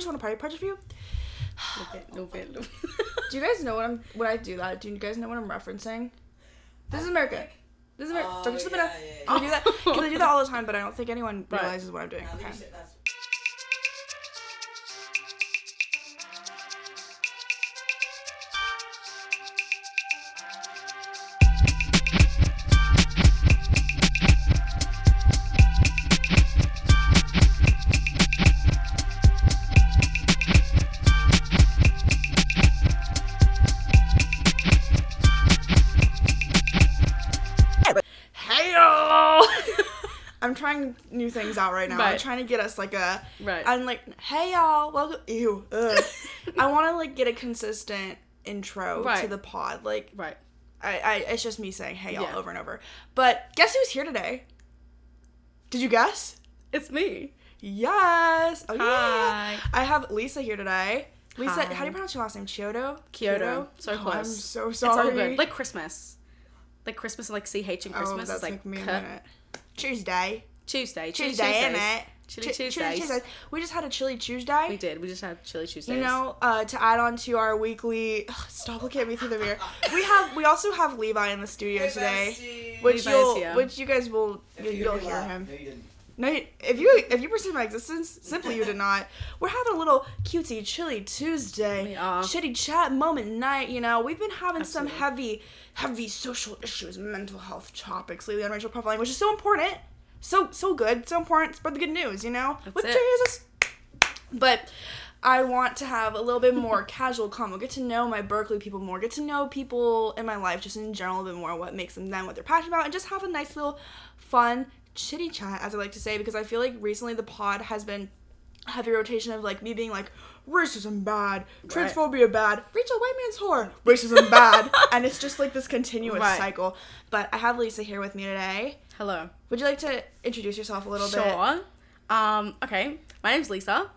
Just want to party. Party for you. No bit, no bit. Do you guys know what I'm when I do that? Do you guys know what I'm referencing? This is America. This is America. Oh, yeah, up. yeah, I do that because I do that all the time, but I don't think anyone realizes what I'm doing. Okay. Trying new things out right now. I'm trying to get us like a. Right. I'm like, hey y'all, welcome. Ew. Ugh. I want to like get a consistent intro to the pod. Like, right. I, I, it's just me saying hey y'all Yeah. over and over. But guess who's here today? Did you guess? It's me. Yes. Oh, Hi. yeah. I have Lisa here today. Lisa, Hi. how do you pronounce your last name? Chiodo? Kyoto. So Oh, close. I'm so sorry. It's all good. Like Christmas. Like Christmas like CH and oh, Christmas that's is like like me a K- minute. Tuesday. Tuesday. Chili Tuesday, Tuesdays. innit? Chili Ch- chili Tuesdays. Tuesdays. We just had a chili Tuesday. We did. We just had Chili Tuesdays. You know, uh, to add on to our weekly, Ugh, stop looking at me through the mirror. We have, we also have Levi in the studio Hey, today, bestie. which Levi's you'll, here. which you guys will, you, you you'll hear laugh. him. No, you. No, if you if you perceive my existence, simply you did not. We're having a little cutesy chilly Tuesday, We are. shitty chat moment night. You know, we've been having some heavy, heavy social issues, mental health topics lately on racial profiling, which is so important, so so good, so important. Spread the good news, you know, That's with it. Jesus. But I want to have a little bit more casual convo, get to know my Berklee people more, get to know people in my life just in general a bit more, what makes them them, what they're passionate about, and just have a nice little fun chitty chat, as I like to say, because I feel like recently the pod has been heavy rotation of like me being like racism bad, transphobia bad, Rachel white man's whore, racism bad, and it's just like this continuous Right. cycle. But I have Lisa here with me today. Hello. Would you like to introduce yourself a little bit? Sure. Um, okay. My name's Lisa.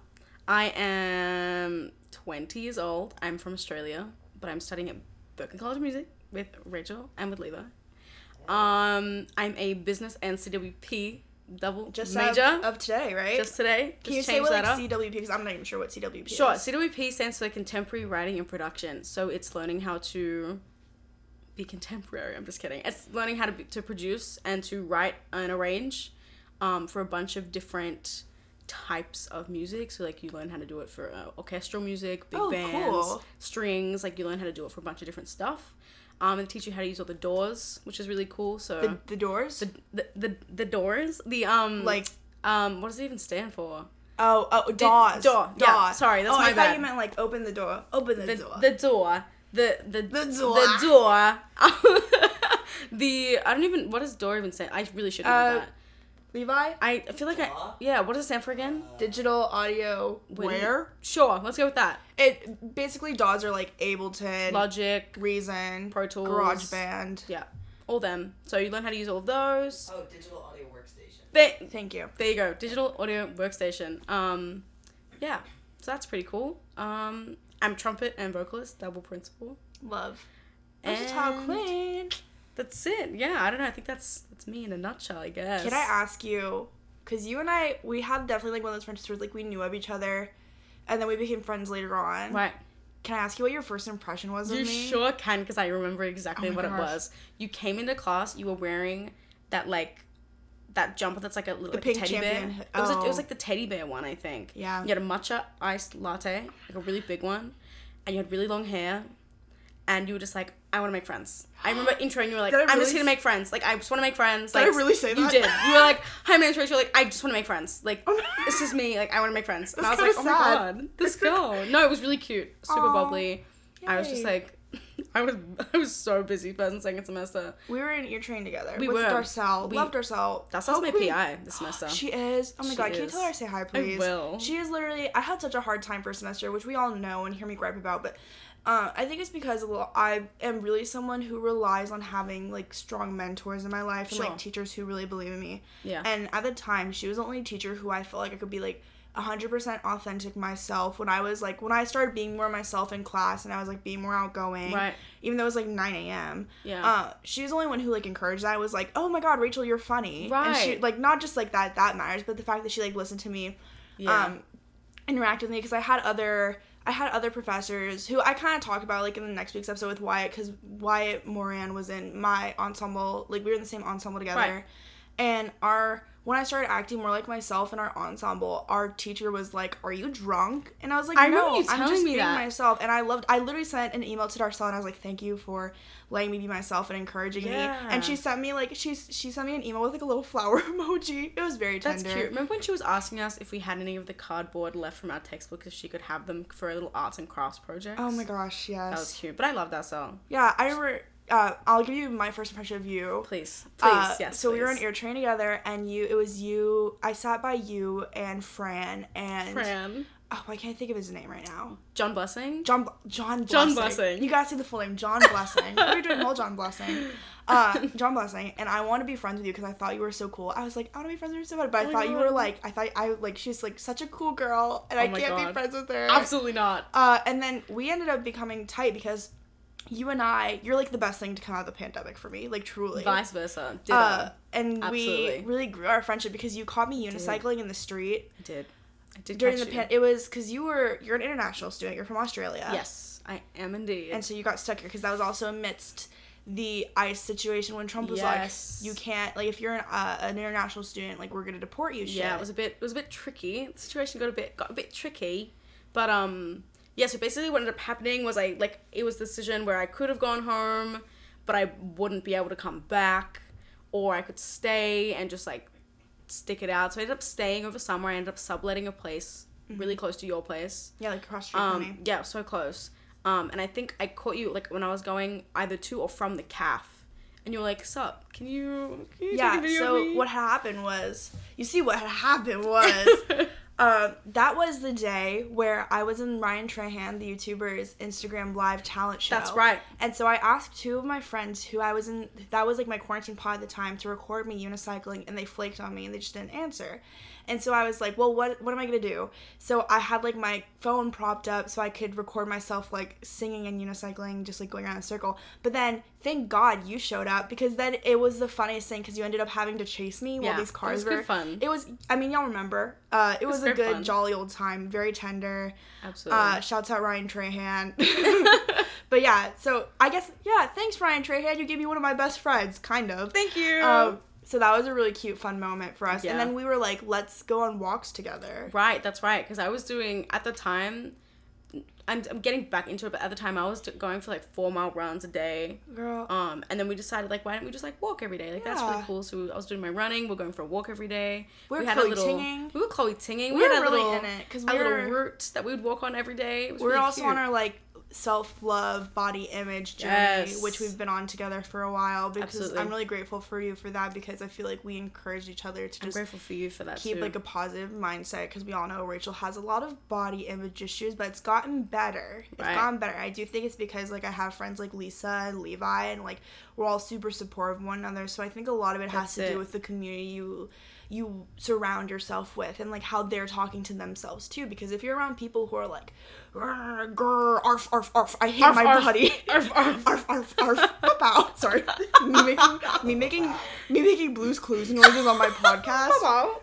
I am 20 years old. I'm from Australia, but I'm studying at Berklee College of Music with Rachel and with Levi. Um, I'm a business and CWP double Just major Of, of today, right? just today. Can Just you say what that like up. CWP? Because I'm not even sure what CWP Sure. is. CWP stands for Contemporary Writing and Production. So it's learning how to be contemporary. I'm just kidding. It's learning how to be, to produce and to write and arrange um, for a bunch of different types of music. So like you learn how to do it for uh, orchestral music, big Oh, bands, cool. strings. Like you learn how to do it for a bunch of different stuff. Um, they teach you how to use all the doors, which is really cool. So The, the doors? the, the the the doors, the um like, um what does it even stand for? oh, oh, DAWs. door, yeah, sorry, that's oh, my I thought you meant like open the door. Open the, the door. the door the the The the door. door the I don't even what does door even say? I really should know Uh, that Levi? I feel like I yeah what does it stand for again Digital audio where? sure let's go with that It basically DAWs are like Ableton, Logic Reason, Pro Tools. GarageBand. yeah all them so you learn how to use all of those Oh, digital audio workstation. there, Thank you. there you go digital audio workstation um yeah so that's pretty cool um I'm trumpet and vocalist double principal Love. And- queen. that's it yeah I don't know I think that's that's me in a nutshell I guess Can I ask you? Because you and I, we had definitely like one of those friendships where like we knew of each other, and then we became friends later on. right Can I ask you what your first impression was of me? You sure can because I remember exactly Oh what gosh. it was. You came into class, you were wearing that like that jumper that's like a little like teddy champion. bear. It was, a, it was Oh. like the teddy bear one, I think. Yeah. You had a matcha iced latte, like a really big one, and you had really long hair, and you were just like, I want to make friends. I remember introing you were like, I'm just here to make friends. Like I just want to make friends. Did I really say that? You did. You were like, Hi, my name's Rachel. Like I just want to make friends. Like Oh it's just me. Like I want to make friends. And I was like, Oh my sad. god, this girl. No, it was really cute, super Aw, bubbly. I was just like, I was I was so busy first and second semester. We were in ear train together. We with were. Darcel. We- Loved Darcel. That's also my we- PI this semester. She is. Oh my She god, can you tell her I say hi, please? I will. She is literally. I had such a hard time first semester, which we all know and hear me gripe about, but uh, I think it's because little, I am really someone who relies on having like strong mentors in my life and like teachers who really believe in me. Yeah. And at the time, she was the only teacher who I felt like I could be like 100% authentic myself when I was like when I started being more myself in class and I was like being more outgoing. Right. Even though it was like 9 a.m. Yeah. Uh, she was the only one who like encouraged that. I was like, oh my god, Rachel, you're funny. right And she like not just like that that matters, but the fact that she like listened to me. Yeah. Um, interact with me because I had other I had other professors who I kind of talk about like in the next week's episode with Wyatt because Wyatt Moran was in my ensemble like we were in the same ensemble together, Right. and our when I started acting more like myself in our ensemble, our teacher was like, "Are you drunk?" And I was like, I "No, I'm just me being that. myself." And I loved. I literally sent an email to Darcel and I was like, "Thank you for letting me be myself and encouraging me." Yeah. And she sent me like she's she sent me an email with like a little flower emoji. It was very tender. That's cute. Remember when she was asking us if we had any of the cardboard left from our textbook if she could have them for a little arts and crafts project? Oh my gosh, yes. That was cute. But I love that song. Yeah, I remember. Uh, I'll give you my first impression of you. Please. Please, Uh, yes. So we were please. ear train together, and you. It was you. I sat by you and Fran and. Fran. Oh, I can't think of his name right now. John Blessing. John. John. Blessing. John Blessing. You gotta see the full name. John Blessing. we were doing whole John Blessing. Uh, John Blessing, and I want to be friends with you because I thought you were so cool. I was like, I want to be friends with you so bad, but Oh I my thought you were like, I thought I like she's like such a cool girl, and Oh I can't be friends with her. Absolutely not. Uh, and then we ended up becoming tight because you and I, you're like the best thing to come out of the pandemic for me, like truly. Vice versa. Ditto. Uh, and Absolutely. we really grew our friendship because you caught me unicycling in the street I did. I did during the pan. It was because you were you're an international student. You're from Australia. Yes, I am indeed. And so you got stuck here because that was also amidst the ICE situation when Trump was Yes. like, you can't like if you're an, uh, an international student, like we're gonna deport you. Shit. yeah, it was a bit it was a bit tricky. The situation got a bit got a bit tricky, but um yeah. So basically, what ended up happening was I like it was a decision where I could have gone home, but I wouldn't be able to come back, or I could stay and just like stick it out. So I ended up staying over summer. I ended up subletting a place really close to your place. yeah, like across the street from me. Um, yeah, so close. Um, and I think I caught you like when I was going either to or from the calf, and you were like, "Sup? Can you?" Can you Yeah. So of me?" what happened was, you see, what had happened was. Um, that was the day where I was in Ryan Trahan, the YouTuber's Instagram live talent show. That's right. And so I asked two of my friends who I was in, that was like my quarantine pod at the time, to record me unicycling, and they flaked on me and they just didn't answer. And so I was like, well, what what am I gonna do? So I had like my phone propped up so I could record myself like singing and unicycling, just like going around in a circle. But then, thank God you showed up because then it was the funniest thing because you ended up having to chase me while Yeah, these it cars was were good fun. It was, I mean, y'all remember? Uh, it, was, was a good, fun. jolly old time, very tender. Absolutely. Uh, shouts out Ryan Trahan. but yeah, so I guess yeah, thanks Ryan Trahan. You gave me one of my best friends, kind of. Thank you. Um, so that was a really cute, fun moment for us. Yeah. And then we were like, let's go on walks together. right, that's right. Because I was doing at the time. I'm, I'm getting back into it, but at the time I was going for like four mile runs a day. Girl. Um, and then we decided like, why don't we just like walk every day? Like that's really cool. So I was doing my running. We're going for a walk every day. We were had Chloe a little. Tinging. We were Chloe tinging. We We, were had a really little in it because we little were- route that we would walk on every day. We're really also on our like self love body image journey, Yes. which we've been on together for a while because Absolutely. I'm really grateful for you for that because I feel like we encouraged each other to I'm just grateful for you for that keep too. like a positive mindset because we all know Rachel has a lot of body image issues, but it's gotten better. It's Right. gotten better. I do think it's because like I have friends like Lisa and Levi, and like we're all super supportive of one another. So I think a lot of it has to it. do with the community you you surround yourself with and like how they're talking to themselves too. Because if you're around people who are like, "Grr, arf, arf, arf, I hate Arf, my arf, body. arf, arf. arf, arf, arf. Out. Sorry. me making me making me making Blue's Clues noises on my podcast.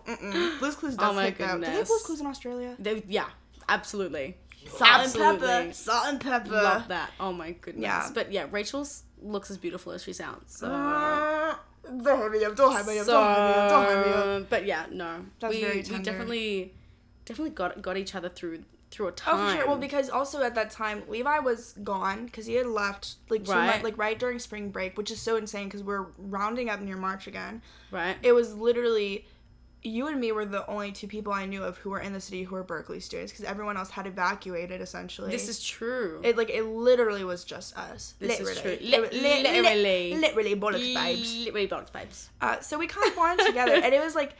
Mm-mm. Blue's Clues does Oh my hit though. Do they. Blue's Clues in Australia? They- yeah, absolutely. Salt and pepper. Salt and pepper. Love that. Oh my goodness. Yeah. But yeah, Rachel's looks as beautiful as she sounds. So. Uh, don't hype me up. Don't hype me up. Don't hype me up. Don't hype me up. But yeah, no, That's we very we definitely definitely got got each other through through a Oh, time. for sure. Well, because also at that time, Levi was gone because he had left like two Right. months, like right during spring break, which is so insane because we're rounding up near March again. right. It was literally you and me were the only two people I knew of who were in the city who were Berklee students because everyone else had evacuated essentially. this is true. It like it literally was just us. This is true. Li- li- li- literally. literally bollocks babes. Literally bollocks babes. Uh, so we kind of bonded together, and it was like,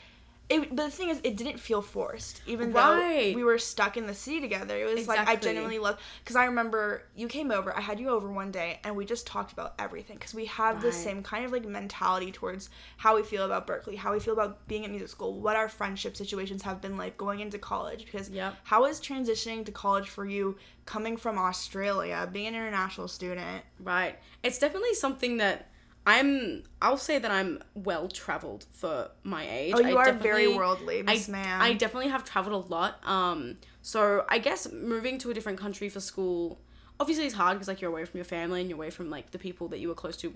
it. But the thing is, it didn't feel forced, even Right. though we were stuck in the city together. It was like I genuinely loved because I remember you came over. I had you over one day, and we just talked about everything because we have the same kind of like mentality towards how we feel about Berklee, how we feel about being at music school, what our friendship situations have been like going into college. Because Yep. how is transitioning to college for you? Coming from Australia, being an international student, Right. It's definitely something that I'm. I'll say that I'm well traveled for my age. Oh, you I are very worldly, Miss Man. I definitely have traveled a lot. Um, so I guess moving to a different country for school, obviously it's hard because like you're away from your family and you're away from like the people that you were close to,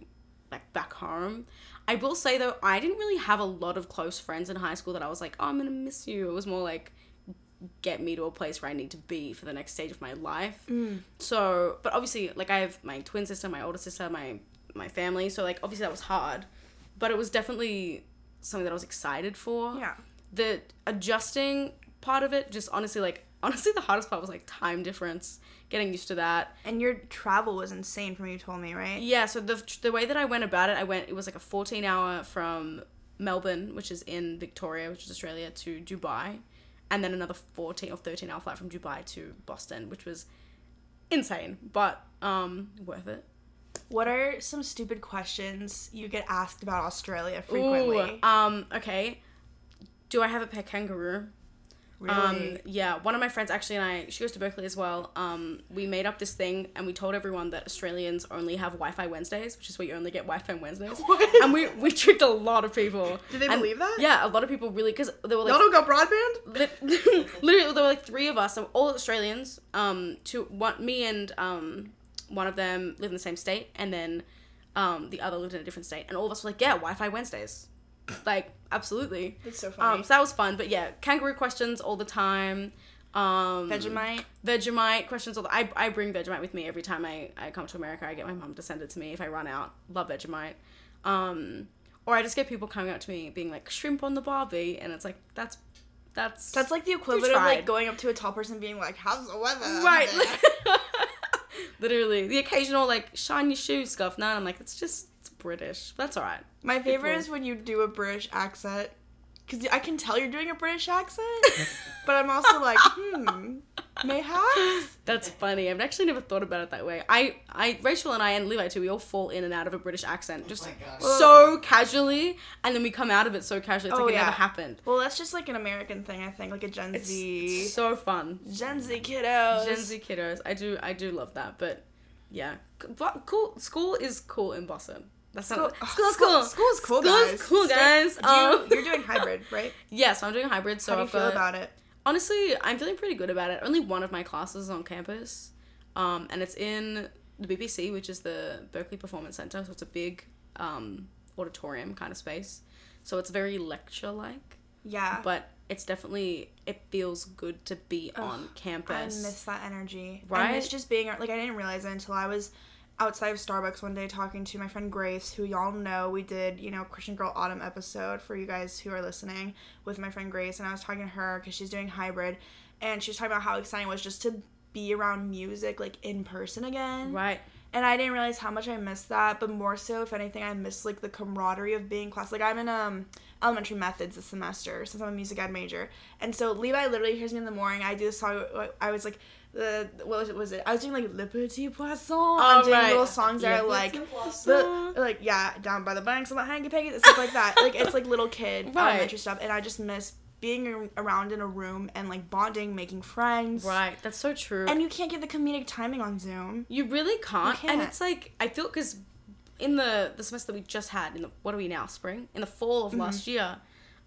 like back home. I will say though, I didn't really have a lot of close friends in high school that I was like, oh, I'm gonna miss you. It was more like get me to a place where I need to be for the next stage of my life. Mm. So, but obviously, like I have my twin sister, my older sister, my my family. So like obviously that was hard, but it was definitely something that I was excited for yeah. the adjusting part of it just honestly like honestly the hardest part was like time difference getting used to that And your travel was insane from what you told me, right? yeah so the the way that i went about it i went it was like a 14 hour from melbourne which is in victoria which is australia to dubai and then another 14 or 13 hour flight from dubai to boston which was insane but um worth it What are some stupid questions you get asked about Australia frequently? Ooh, um okay do i have a pet kangaroo really? Um, yeah, one of my friends actually and I, she goes to Berkeley as well. Um, we made up this thing and we told everyone that Australians only have Wi-Fi Wednesdays, which is where you only get Wi-Fi Wednesdays. What? And we we tricked a lot of people. Did they And believe that? Yeah, a lot of people really because they were Y'all like don't got broadband? li- literally there were like three of us, so all Australians. Um, two one me and um one of them live in the same state, and then um the other lived in a different state, and all of us were like, yeah, Wi-Fi Wednesdays, like absolutely. It's so funny. Um, so that was fun. But yeah, kangaroo questions all the time. Um, Vegemite. Vegemite questions. All the, I, I bring Vegemite with me every time I, I come to America. I get my mom to send it to me if I run out. Love Vegemite. Um, or I just get people coming up to me being like shrimp on the barbie, and it's like that's that's That's like the equivalent of like going up to a tall person being like, "How's the weather?" right. Literally, the occasional like shine your shoes scuff. No, I'm like it's just it's British. That's all right. My favorite People. is when you do a British accent. Because I can tell you're doing a British accent, but I'm also like, hmm, mayhaps? That's funny. I've actually never thought about it that way. I, I, Rachel and I and Levi too. We all fall in and out of a British accent just my God. so casually, and then we come out of it so casually. It's Oh, like it yeah. never happened. Well, that's just like an American thing, I think, like a Gen It's Z. so fun. Gen Z kiddos. Gen Z kiddos. I do, I do love that. But yeah, but cool. School is cool in Boston. That's School, not, school is school, cool. school is cool, School guys. is cool, guys. Do you, Um, you're doing hybrid, right? Yeah, so I'm doing hybrid. So How do you I've feel got, about it? honestly, I'm feeling pretty good about it. Only one of my classes is on campus, um, and it's in the BBC, which is the Berklee Performance Center. So it's a big um, auditorium kind of space. So it's very lecture like, Yeah. but it's definitely it feels good to be on I campus. miss that energy. I Right? miss just being like I didn't realize it until I was outside of Starbucks one day talking to my friend Grace, who y'all know we did, you know, Christian Girl Autumn episode for you guys who are listening with my friend Grace, and I was talking to her because she's doing hybrid, and she was talking about how exciting it was just to be around music like in person again. right. And I didn't realize how much I missed that, but more so, if anything, I miss like the camaraderie of being class. Like I'm in um elementary methods this semester since I'm a music ed major, and so Levi literally hears me in the morning. I do a song. I was like the what was it? Was it? I was doing like Liberty Petit Poisson. I'm doing Oh, right. little songs that are like the like yeah down by the banks of the hanky panky stuff like that. like it's like little kid Right. elementary stuff, and I just miss being around in a room and like bonding, making friends. Right. That's so true. And you can't get the comedic timing on Zoom. You really can't. And can't. it's like I feel because in the the semester that we just had in the what are we now spring in the fall of Mm-hmm. last year,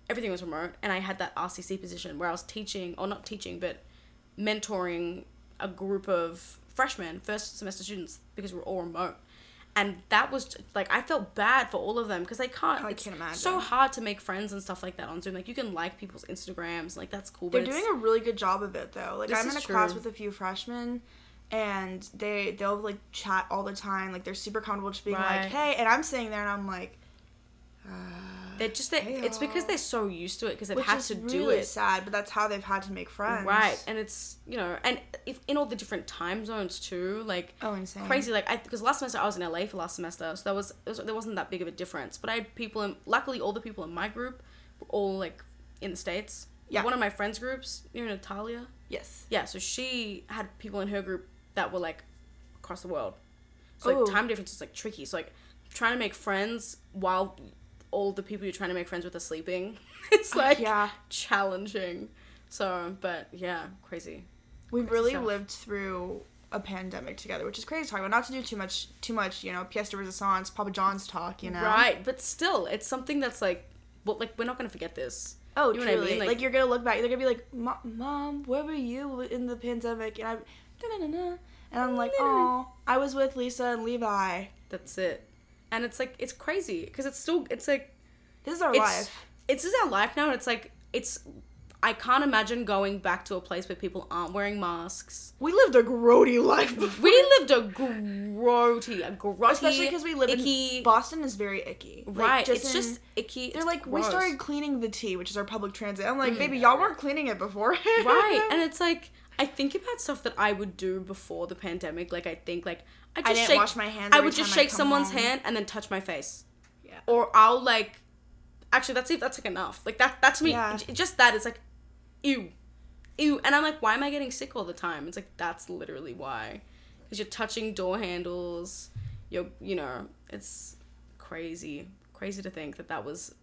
everything was remote, and I had that RCC position where I was teaching or not teaching but mentoring a group of freshmen first semester students because we're all remote. And that was just, like I felt bad for all of them because they can't. I it's can't imagine. So hard to make friends and stuff like that on Zoom. Like you can like people's Instagrams, like that's cool. They're doing a really good job of it though. Like I'm in a class with a few freshmen and they they'll like chat all the time. Like they're super comfortable just being Right. like, "Hey," and I'm sitting there and I'm like, uh, They're just they, Hey, it's because they're so used to it because they've which had to really do it. sad, but that's how they've had to make friends. Right, and it's you know, and if in all the different time zones too, like Oh, insane. crazy. Like I because last semester I was in LA for last semester, so there was, was there wasn't that big of a difference. But I had people in. Luckily, all the people in my group were all like in the states. Yeah. One of my friends' groups, you know, Natalia. Yes. Yeah, so she had people in her group that were like across the world. So like oh. time difference is like tricky. So like trying to make friends while all the people you're trying to make friends with are sleeping. it's like yeah. challenging. So, but yeah, crazy. We Crazy really stuff. lived through a pandemic together, which is crazy to talk about. Not to do too much, too much, you know, pièce de resistance, Papa John's talk, you know. Right, but still, it's something that's like, well, like we're not gonna forget this. Oh, You know truly. what I mean? Like, Like- you're gonna look back, they're gonna be like, "Mom, where were you in the pandemic?" And I'm, and I'm like, "Oh, I was with Lisa and Levi. That's it, and it's like it's crazy because it's still it's like This is our it's life." it's just our life now, and it's like it's. I can't imagine going back to a place where people aren't wearing masks. We lived a grody life. Before. We lived a grody, a grotty, especially because we live icky, in Boston is very icky. Like, right? it's in- just icky. They're it's like, we started cleaning the T, which is our public transit. I'm like, baby, mm. y'all weren't cleaning it before. right, and it's like I think about stuff that I would do before the pandemic. Like I think like I just I didn't shake, wash my hands. I would just shake someone's home. hand and then touch my face. Yeah. Or I'll like, actually, that's it. That's like enough. Like that. That's me. Yeah. Just that. It's like, ew, ew. And I'm like, why am I getting sick all the time? It's like that's literally why, because you're touching door handles. You're, you know, it's crazy, crazy to think that that was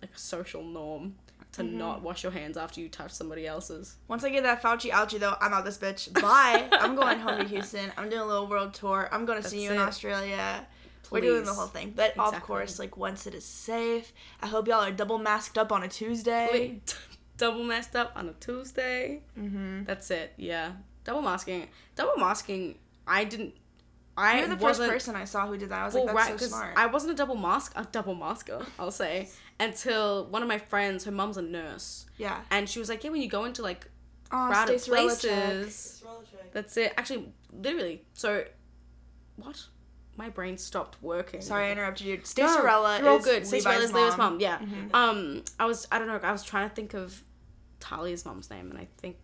like a social norm to Mm-hmm. not wash your hands after you touch somebody else's. Once I get that Fauci ouchie though, I'm out this bitch. Bye. I'm going home to Houston. I'm doing a little world tour. I'm going to see you in it. Australia. We're doing the whole thing. But of course, like once it is safe, I hope y'all are double masked up on a Tuesday. Wait, double masked up on a Tuesday. Mm-hmm. That's it. Yeah, double masking. Double masking. I didn't. I You're the 1st person I saw who did that. I was Well, like, right, that's so 'cause smart. I wasn't a double mask, a double masker. I'll say until one of my friends, her mom's a nurse, yeah. and she was like, "Yeah, when you go into like Oh, crowded stay places, that's it." Actually, literally. So, what? My brain stopped working. Sorry, I interrupted you. Stay No, Sorella you're all is good. Stay Levi's Sorella's Levi's mom. mom. Yeah. Mhm. Um, I was I don't know. I was trying to think of Talia's mom's name, and I think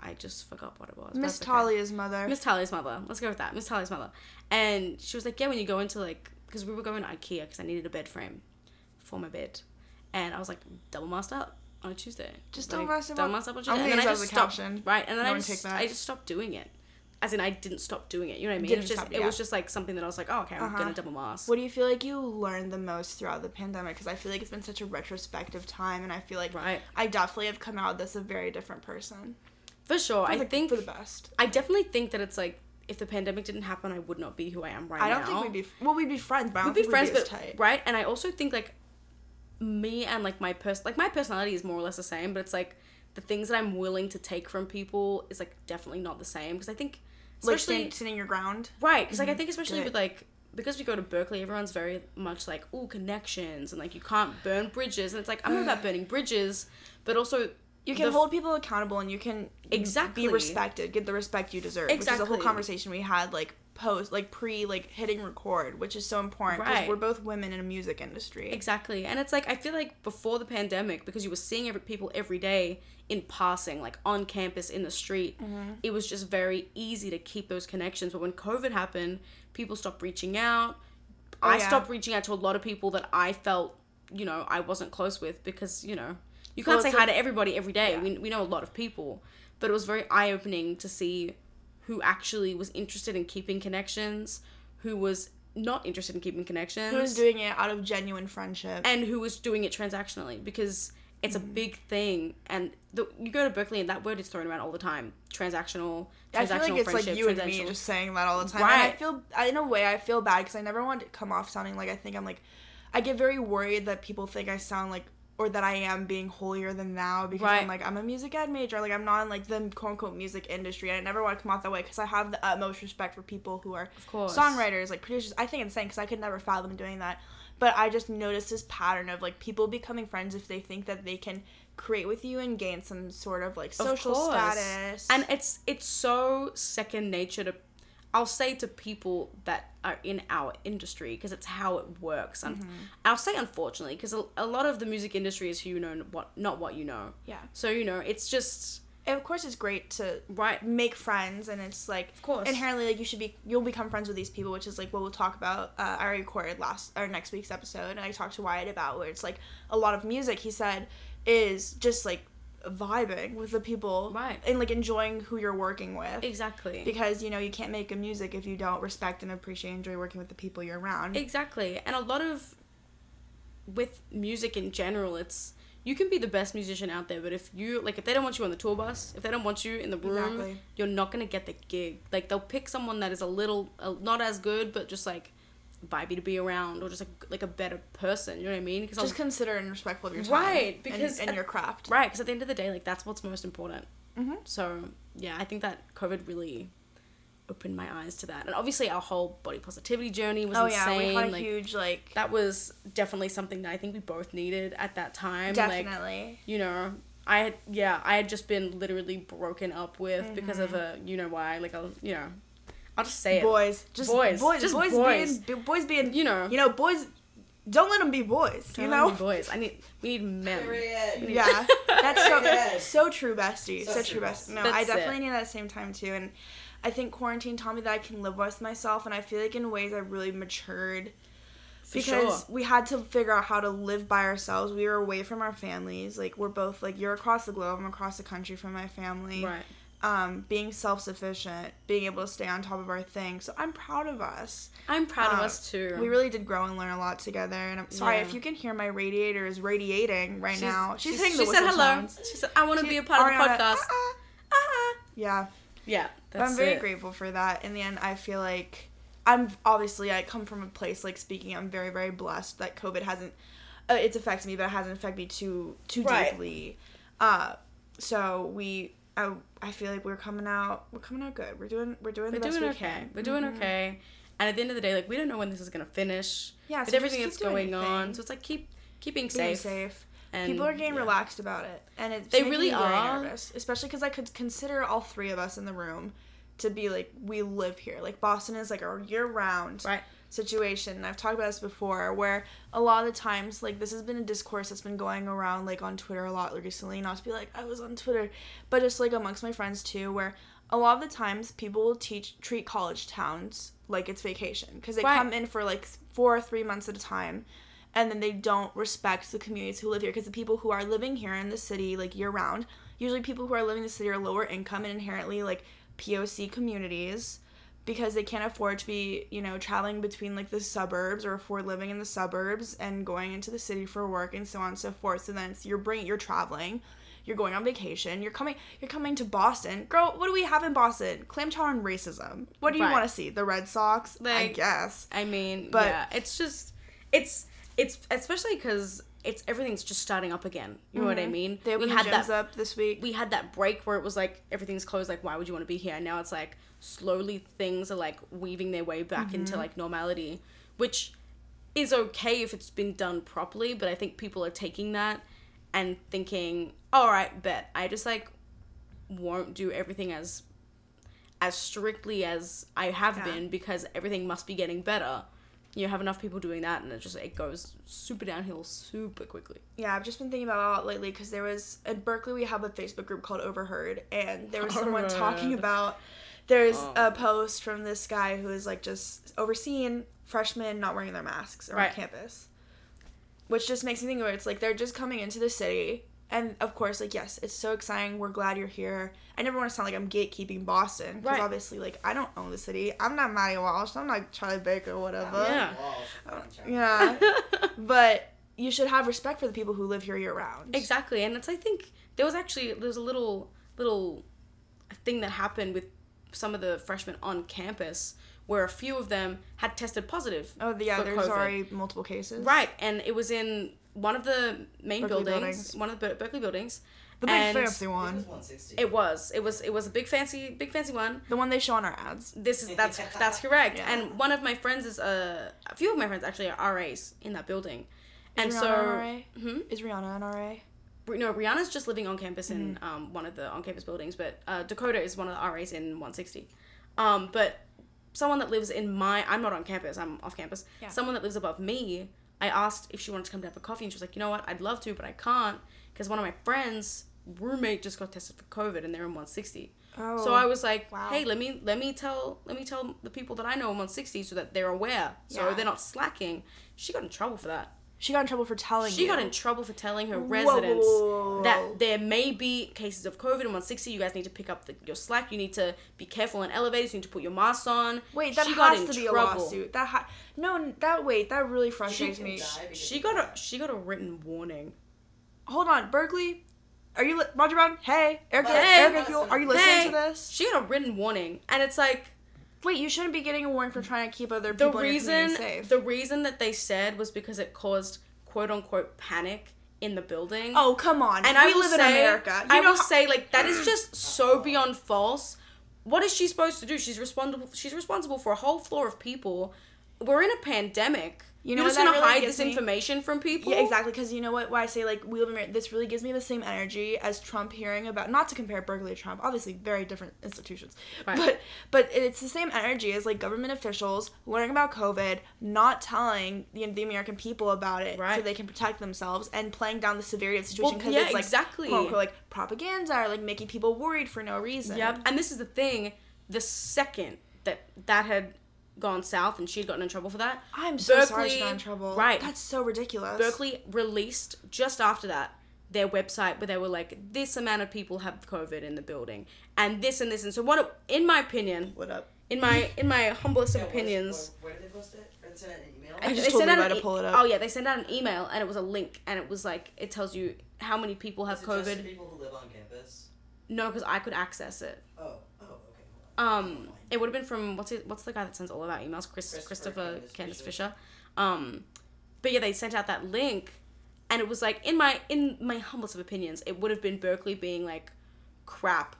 I just forgot what it was. Miss that's okay. Talia's mother. Miss Talia's mother. Let's go with that. Miss Talia's mother. And she was like, yeah, when you go into like, because we were going to IKEA because I needed a bed frame for my bed, and I was like, double masked up on a Tuesday. Just like, double masked up Double on- masked up on I'm Tuesday, and then I just stopped. caption. Right, and then No I just take that. I just stopped doing it. As in, I didn't stop doing it. You know what I mean? Didn't It's just stop, it yeah. was just like something that I was like, oh, okay, I'm Uh-huh. gonna double mask. What do you feel like you learned the most throughout the pandemic? Because I feel like it's been such a retrospective time, and I feel like Right. I definitely have come out of this a very different person. For sure. For I the, think for the best. I definitely think that it's like if the pandemic didn't happen, I would not be who I am right now. I don't now. think we'd be well. We'd be friends, but I don't we'd be think friends, we'd be but tight. right. And I also think like me and like my person, like my personality is more or less the same, but it's like the things that I'm willing to take from people is like definitely not the same because I think Like especially stand, standing your ground. right because like I mm-hmm. think especially with like because we go to Berklee, everyone's very much like oh connections and like you can't burn bridges, and it's like I'm not about burning bridges, but also You can the- hold people accountable, and you can Exactly. be respected, get the respect you deserve. Which is a whole conversation we had, like post, like pre, like hitting record, which is so important because Right. we're both women in a music industry. Exactly. And it's like I feel like before the pandemic because you were seeing every, people every day in passing like on campus in the street, Mm-hmm. it was just very easy to keep those connections. But when COVID happened, people stopped reaching out. I Oh, yeah. stopped reaching out to a lot of people that I felt, you know, I wasn't close with because, you know, you can't Well, say hi to everybody every day. Yeah. We, we know a lot of people. But it was very eye opening to see who actually was interested in keeping connections, who was not interested in keeping connections Who was doing it out of genuine friendship? and who was doing it transactionally because it's Mm-hmm. a big thing and the, you go to berklee and that word is thrown around all the time transactional transactional I feel like it's like you and me just saying that all the time. And I feel, in a way, I feel bad because I never want to come off sounding like I think I'm like, I get very worried that people think I sound like, or that I am being holier than thou because Right. I'm like, I'm a music ed major. Like, I'm not in like the quote unquote music industry. I never want to come off that way because I have the utmost respect for people who are songwriters, like producers. I think it's insane because I could never fathom doing that. But I just noticed this pattern of like people becoming friends if they think that they can create with you and gain some sort of like social course. status. and it's it's so second nature to i'll say to people that are in our industry because it's how it works and Mm-hmm. i'll say unfortunately because a, a lot of the music industry is who you know what not what you know yeah. so you know it's just And of course, it's great to right make friends, and it's like of course. inherently like you should be you'll become friends with these people, which is like what we'll talk about. Uh, I recorded last or next week's episode, and I talked to Wyatt about where it's like a lot of music. He said is just like vibing with the people, Right. and like enjoying who you're working with. exactly Because you know you can't make a music if you don't respect and appreciate, and enjoy working with the people you're around. Exactly. And a lot of with music in general, it's you can be the best musician out there, but if you like, if they don't want you on the tour bus, if they don't want you in the room, Exactly. you're not gonna get the gig. Like they'll pick someone that is a little uh, not as good, but just like vibey to be around, or just like like a better person. You know what I mean? Because Just consider and respectful of your time. Right, because and, at- your craft. right, because at the end of the day, like that's what's most important. Mhm. So yeah, I think that COVID really opened my eyes to that, and obviously our whole body positivity journey was Oh yeah, we had a like huge like that was definitely something that I think we both needed at that time. Like, definitely. you know, I had yeah, I had just been literally broken up with because of a you know why, like a you know, I'll just say it. boys, just Boys, boys, just boys, boys. being boys being You know. you know boys. Don't let them be boys. Don't you let know. me boys. I need we need men. Period. Yeah, that's so Yes. so true, bestie. So, So true, true, bestie. No, That's I it. definitely need that same time too, and I think quarantine taught me that I can live with myself, and I feel like in ways I really matured For because sure. we had to figure out how to live by ourselves. We were away from our families. Like we're both like you're across the globe. I'm across the country from my family. Right. Um, being self sufficient, being able to stay on top of our thing. So I'm proud of us. I'm proud of Uh, us too. We really did grow and learn a lot together. And I'm sorry Yeah. if you can hear my radiator is radiating right now. She's, hitting she the said hello. tones. She said I want to be a part of the Ariana, podcast. "Ah, ah." Ah. Yeah, Yeah, that's I'm very it. grateful for that. In the end, I feel like I'm obviously I come from a place like speaking. I'm very very blessed that COVID hasn't. Uh, it's affected me, but it hasn't affected me too too Right. deeply. Uh, so we. I, I feel like we're coming out. We're coming out good. We're doing. We're doing We're the best doing we okay. can. We're doing Mhm. okay. And at the end of the day, like we don't know when this is gonna finish. Yeah, so everything that's going your on. So it's like keep keep being Being safe. safe. And, People are getting yeah. relaxed about it, and it's They really are. nervous, especially because I could consider all three of us in the room to be like we live here. Like Boston is like a year round Right. Situation. And I've talked about this before, where a lot of the times like this has been a discourse that's been going around like on Twitter a lot recently. Not to be like I was on Twitter, but just like amongst my friends too, where a lot of the times people will teach treat college towns like it's vacation because they Right. come in for like four or three months at a time and then they don't respect the communities who live here because the people who are living here in the city like year round usually people who are living in the city are lower income and inherently like poc communities because they can't afford to be you know traveling between like the suburbs or afford living in the suburbs and going into the city for work and so on and so forth so then it's you're bringing you're traveling you're going on vacation you're coming you're coming to boston girl what do we have in boston clam chowder and racism what do you Right. want to see the red sox Like, i guess I mean, But- yeah, it's just it's it's especially because it's everything's just starting up again. You know what I mm-hmm. mean? they we had that up this week we had that break where it was like everything's closed. Like, why would you want to be here? And now it's like slowly things are like weaving their way back into Mm-hmm. like normality, which is okay if it's been done properly. But I think people are taking that and thinking, all right, bet I just like won't do everything as as strictly as I have Yeah. been because everything must be getting better. You have enough people doing that, and it just it goes super downhill super quickly. Yeah, I've just been thinking about it a lot lately because there was at Berklee we have a Facebook group called Overheard, and there was someone talking about there's Oh. a post from this guy who is like just overseeing freshmen not wearing their masks around Right. campus, which just makes me think of it. It's like they're just coming into the city, and of course, like yes, it's so exciting. We're glad you're here. I never want to sound like I'm gatekeeping Boston because Right. obviously, like I don't own the city. I'm not Marty Walsh. I'm not Charlie Baker, or whatever. Yeah. Yeah. but you should have respect for the people who live here year round. Exactly, and it's I think there was actually there was a little little thing that happened with some of the freshmen on campus where a few of them had tested positive. Oh, yeah, for there's COVID. already multiple cases. Right, and it was in one of the main Berklee buildings, buildings. one of the Ber- Berklee buildings. The big and fancy one. 160. It was, it was, it was a big fancy, big fancy one. The one they show on our ads. This is that's that's correct. Yeah. And one of my friends is uh, a few of my friends actually are RAs in that building, and Is so an RA? hmm? Is Rihanna an RA? No, Rihanna's just living on campus in Mm-hmm. um, one of the on campus buildings, but uh, Dakota is one of the RAs in 160. Um, but someone that lives in my, I'm not on campus, I'm off campus. Yeah. Someone that lives above me, I asked if she wanted to come to have a coffee, and she was like, you know what, I'd love to, but I can't because one of my friends' roommate just got tested for COVID and they're in 160. Oh. So I was like, wow. hey, let me let me tell let me tell the people that I know in 160 so that they're aware, so Yeah. they're not slacking. She got in trouble for that. She got in trouble for telling She you. got in trouble for telling her residents whoa, whoa, whoa. that there may be cases of COVID in 160. You guys need to pick up the, your slack. You need to be careful in elevators. You need to put your masks on. Wait, that she got has in to be trouble. a lawsuit. That ha- no, that wait, that really frustrates She me. can She got a she got a written warning. hold on, Berklee. Are you li- Roger Brown? Hey, Erica. Hey. Erica Huel, are you listening Hey. to this? She got a written warning, and it's like Wait, you shouldn't be getting a warning for trying to keep other the people in your reason safe. the reason that they said was because it caused quote unquote panic in the building. oh come on, and we I will live say, in America. You I will how- say, like that is just so beyond false. What is she supposed to do? She's responsible. She's responsible for a whole floor of people. We're in a pandemic. You know are just gonna really hide this me? information from people? Yeah, exactly. Because you know what? Why I say like we live in America. This really gives me the same energy as Trump hearing about. Not to compare Berklee to Trump. Obviously, very different institutions. Right. But but it's the same energy as like government officials learning about COVID, not telling the, the American people about it, right. so they can protect themselves, and playing down the severity of the situation Well, because yeah, it's like exactly. quote unquote like propaganda or like making people worried for no reason. Yep. And this is the thing. The second that that had gone south and she'd gotten in trouble for that, I'm so sorry she got in trouble. right. That's so ridiculous. Berklee released just after that their website where they were like, this amount of people have COVID in the building, and this and this and so what. it- In my opinion, What up? in my in my humblest of Yeah, what- opinions. Where, where did they post it? Did they send an email? I just they told sent Levi out to an pull it up. Oh yeah, they sent out an email and it was a link and it was like it tells you how many people have Is it just for COVID. people who live on campus? No, because I could access it. Oh, oh, okay. hold on. Um, it would have been from what's it, what's the guy that sends all of our emails? Chris Christopher Christopher Candace Candace Fisher. Fisher. Um, but yeah, they sent out that link, and it was like in my in my humblest of opinions, it would have been Berklee being like, "Crap,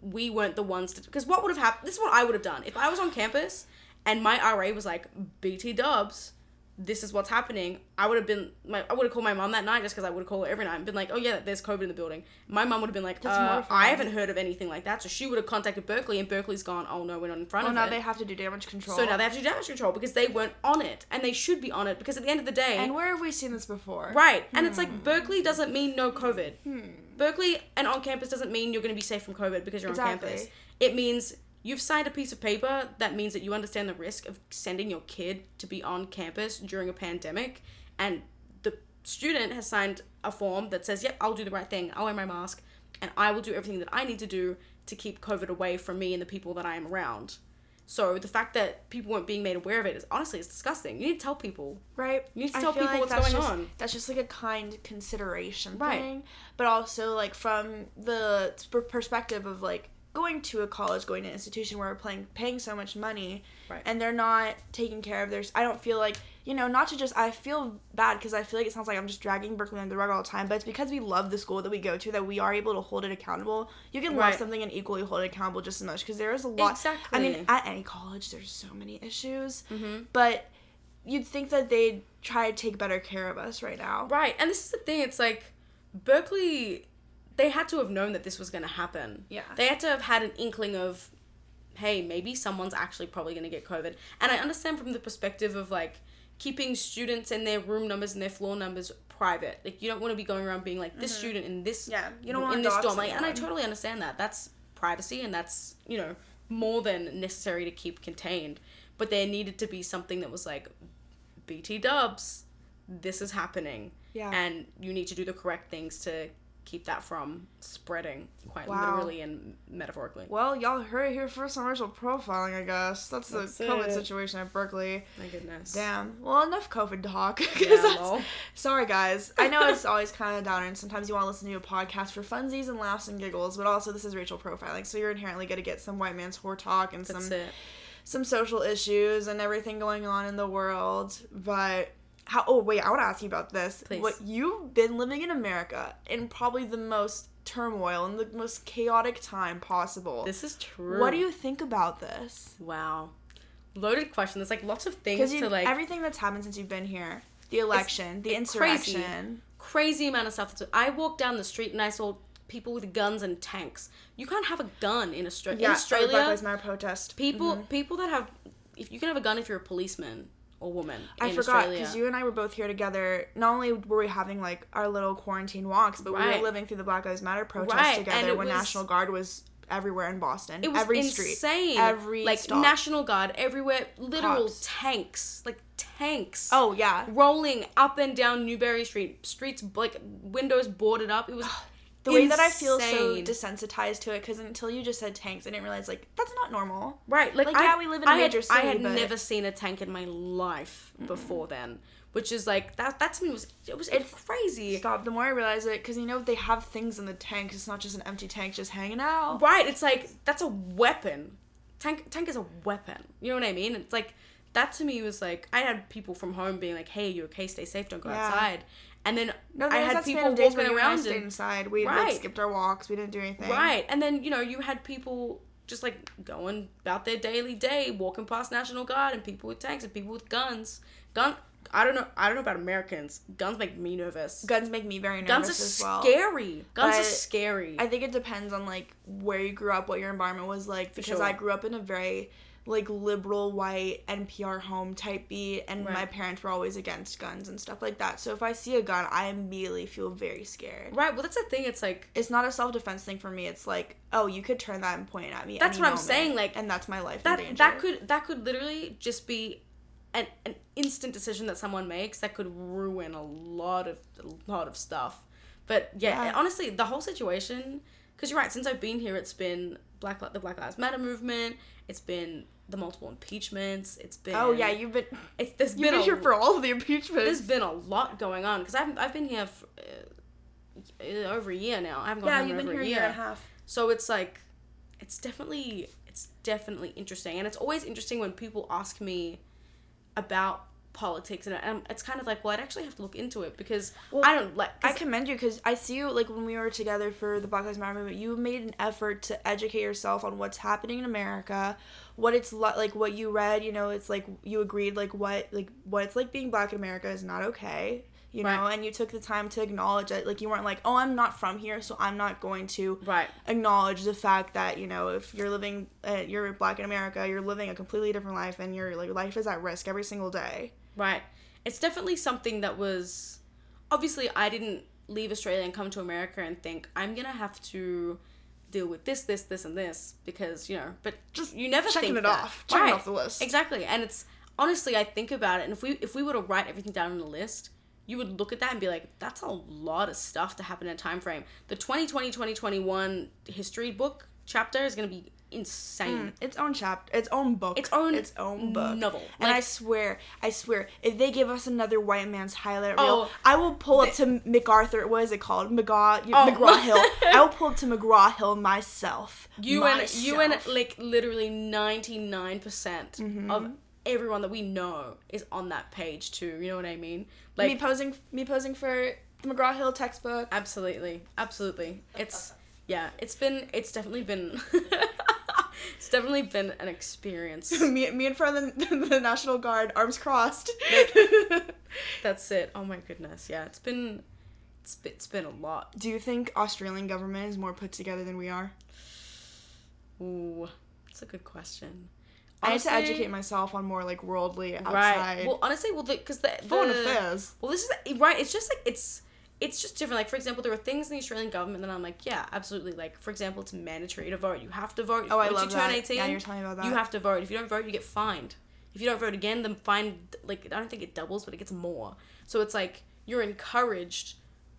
we weren't the ones to." Because what would have happened? This is what I would have done if I was on campus and my RA was like, "BT Dubs." This is what's happening. I would have been my I would have called my mom that night just because I would have called her every night and been like, "Oh yeah, there's COVID in the building." My mom would have been like, uh, "I haven't heard of anything like that," so she would have contacted Berklee, and Berklee's gone, "Oh no, we're not in front Oh, of it. Oh, now they have to do damage control. so now they have to do damage control because they weren't on it, and they should be on it because at the end of the day, And where have we seen this before? right? And it's Hmm. like Berklee doesn't mean no COVID. Berklee and on campus doesn't mean you're going to be safe from COVID because you're Exactly. on campus. It means you've signed a piece of paper that means that you understand the risk of sending your kid to be on campus during a pandemic, and the student has signed a form that says, "Yep, I'll do the right thing. I'll wear my mask, and I will do everything that I need to do to keep COVID away from me and the people that I am around." So the fact that people weren't being made aware of it is honestly it's disgusting. You need to tell people. Right. You need to I tell people like what's going just, on. That's just like a kind consideration Right. thing, but also like from the perspective of like going to a college, going to an institution where we're paying paying so much money, Right. and they're not taking care of their. I don't feel like you know not to just. I feel bad because I feel like it sounds like I'm just dragging Berklee under the rug all the time, but it's because we love the school that we go to that we are able to hold it accountable. You can love something and equally hold it accountable just as much because there is a lot. Exactly. I mean, at any college, there's so many issues, Mhm. but you'd think that they'd try to take better care of us right now. Right, and this is the thing. It's like Berklee, they had to have known that this was going to happen. Yeah. They had to have had an inkling of, hey, maybe someone's actually probably going to get COVID. And I understand from the perspective of like keeping students and their room numbers and their floor numbers private. Like you don't want to be going around being like this student in this Mm-hmm. Yeah, you don't in this dorm. Like, and I totally understand that. That's privacy and that's you know more than necessary to keep contained. But there needed to be something that was like, BT Dubs, this is happening Yeah. and you need to do the correct things to keep that from spreading quite Wow. literally and metaphorically Well, y'all heard it here first on racial profiling, I guess. That's the COVID it. situation at Berklee. my goodness Damn. Well, enough COVID talk. Yeah. Sorry, guys. I know it's always kind of downer, and sometimes you want to listen to a podcast for funsies and laughs and giggles, but also this is racial profiling, so you're inherently going to get some white man's whore talk and that's some it some social issues and everything going on in the world. But how? Oh wait, I want to ask you about this. Please. What you've been living in America in probably the most turmoil and the most chaotic time possible. this is true What do you think about this? wow loaded question there's like lots of things to like everything that's happened since you've been here, the election, the crazy. insurrection. crazy amount of stuff that's i walked down the street and i saw people with guns and tanks you can't have a gun in australia Yeah, in Black australia Lives Matter protest. people Mhm. people that have if you can have a gun if you're a policeman or woman I forgot because you and I were both here together. Not only were we having like our little quarantine walks, but we were living through the Black Lives Matter protests Right, together when was- National Guard was everywhere in Boston. It was every insane. street, every like stop. National Guard everywhere, literal Cops. tanks, like tanks. Oh yeah, rolling up and down Newbury Street, streets like windows boarded up. It was the way that I feel so desensitized to it because until you just said tanks, I didn't realize like that's not normal. Right, like, Like, I, yeah, we live in a I had- major I had but- never seen a tank in my life before then, which is like that. That to me was it was it's crazy. Stop. The more I realize it, because you know they have things in the tanks. It's not just an empty tank just hanging out. Right, it's like that's a weapon. Tank tank is a weapon. You know what I mean? It's like that to me was like I had people from home being like, "Hey, you okay? Stay safe. Don't go Yeah. outside." And then No, I had people walking around and inside. We Right. like skipped our walks. We didn't do anything. Right. And then, you know, you had people just like going about their daily day, walking past National Guard and people with tanks and people with guns. Gun I don't know I don't know about Americans. Guns make me nervous. Guns make me very nervous Guns are well. scary. Guns are scary. I think it depends on like where you grew up, what your environment was like. Because sure. I grew up in a very like liberal white NPR home type beat, and my parents were always against guns and stuff like that. So if I see a gun, I immediately feel very scared. right, well that's the thing, it's like It's not a self defense thing for me. It's like, oh, you could turn that and point it at me. That's what I'm saying, like, and that's my life that that could that could literally just be an, an instant decision that someone makes that could ruin a lot of a lot of stuff. But yeah, Yeah. honestly, the whole situation because you're right. Since I've been here, it's been Black the Black Lives Matter movement. It's been the multiple impeachments. It's been Oh yeah, you've been it's there's you've been, been, a, here for all of the impeachments. there's been a lot going on because I've I've been here for, uh, over a year now. I haven't gone yeah, you've been here a a year year. and a half. So it's like, it's definitely, it's definitely interesting, and it's always interesting when people ask me about politics, and it's kind of like, well, I'd actually have to look into it because I don't like. i commend you because I see you like when we were together for the Black Lives Matter movement. You made an effort to educate yourself on what's happening in America, what it's li- like, what you read. You know, it's like you agreed like what like what it's like being black in America is not okay. You know, Right. and you took the time to acknowledge it. Like you weren't like, oh, I'm not from here, so I'm not going to Right. acknowledge the fact that you know if you're living, uh, you're black in America, you're living a completely different life, and your like life is at risk every single day. Right. It's definitely something that was obviously I didn't leave Australia and come to America and think I'm gonna have to deal with this, this, this, and this because you know. But just you never Checking think it that. off, checking Right. off the list. Exactly, and it's honestly I think about it, and if we if we were to write everything down on a list. You would look at that and be like, "That's a lot of stuff to happen in a time frame." The 2020-2021 history book chapter is gonna be insane. its own chapter, its own book, Its own its own book, novel. And I swear, I swear, if they give us another white man's highlight reel, Oh, I will pull up to MacArthur. What is it called? McGraw, Oh. McGraw Hill. I will pull up to McGraw Hill myself. You and you and like literally ninety nine percent Mm-hmm. of everyone that we know is on that page too. You know what I mean? Like me posing, me posing for the McGraw Hill textbook. absolutely, absolutely. It's yeah. It's been. It's definitely been. it's definitely been an experience. me, me in front of the, the National Guard, arms crossed. That's it. Oh my goodness. Yeah. It's been. It's been, it's been a lot. Do you think Australian government is more put together than we are? Ooh, that's a good question. I need to educate myself on more like worldly outside Right. Well, honestly, well, because the, the foreign affairs. Well, this is right. It's just like it's it's just different. Like for example, there are things in the Australian government that I'm like, yeah, absolutely. Like for example, it's mandatory to vote. You have to vote. Oh, I Once love you turn that. 18, Yeah, you're telling me about that. You have to vote. If you don't vote, you get fined. If you don't vote again, then fine. Like I don't think it doubles, but it gets more. So it's like you're encouraged,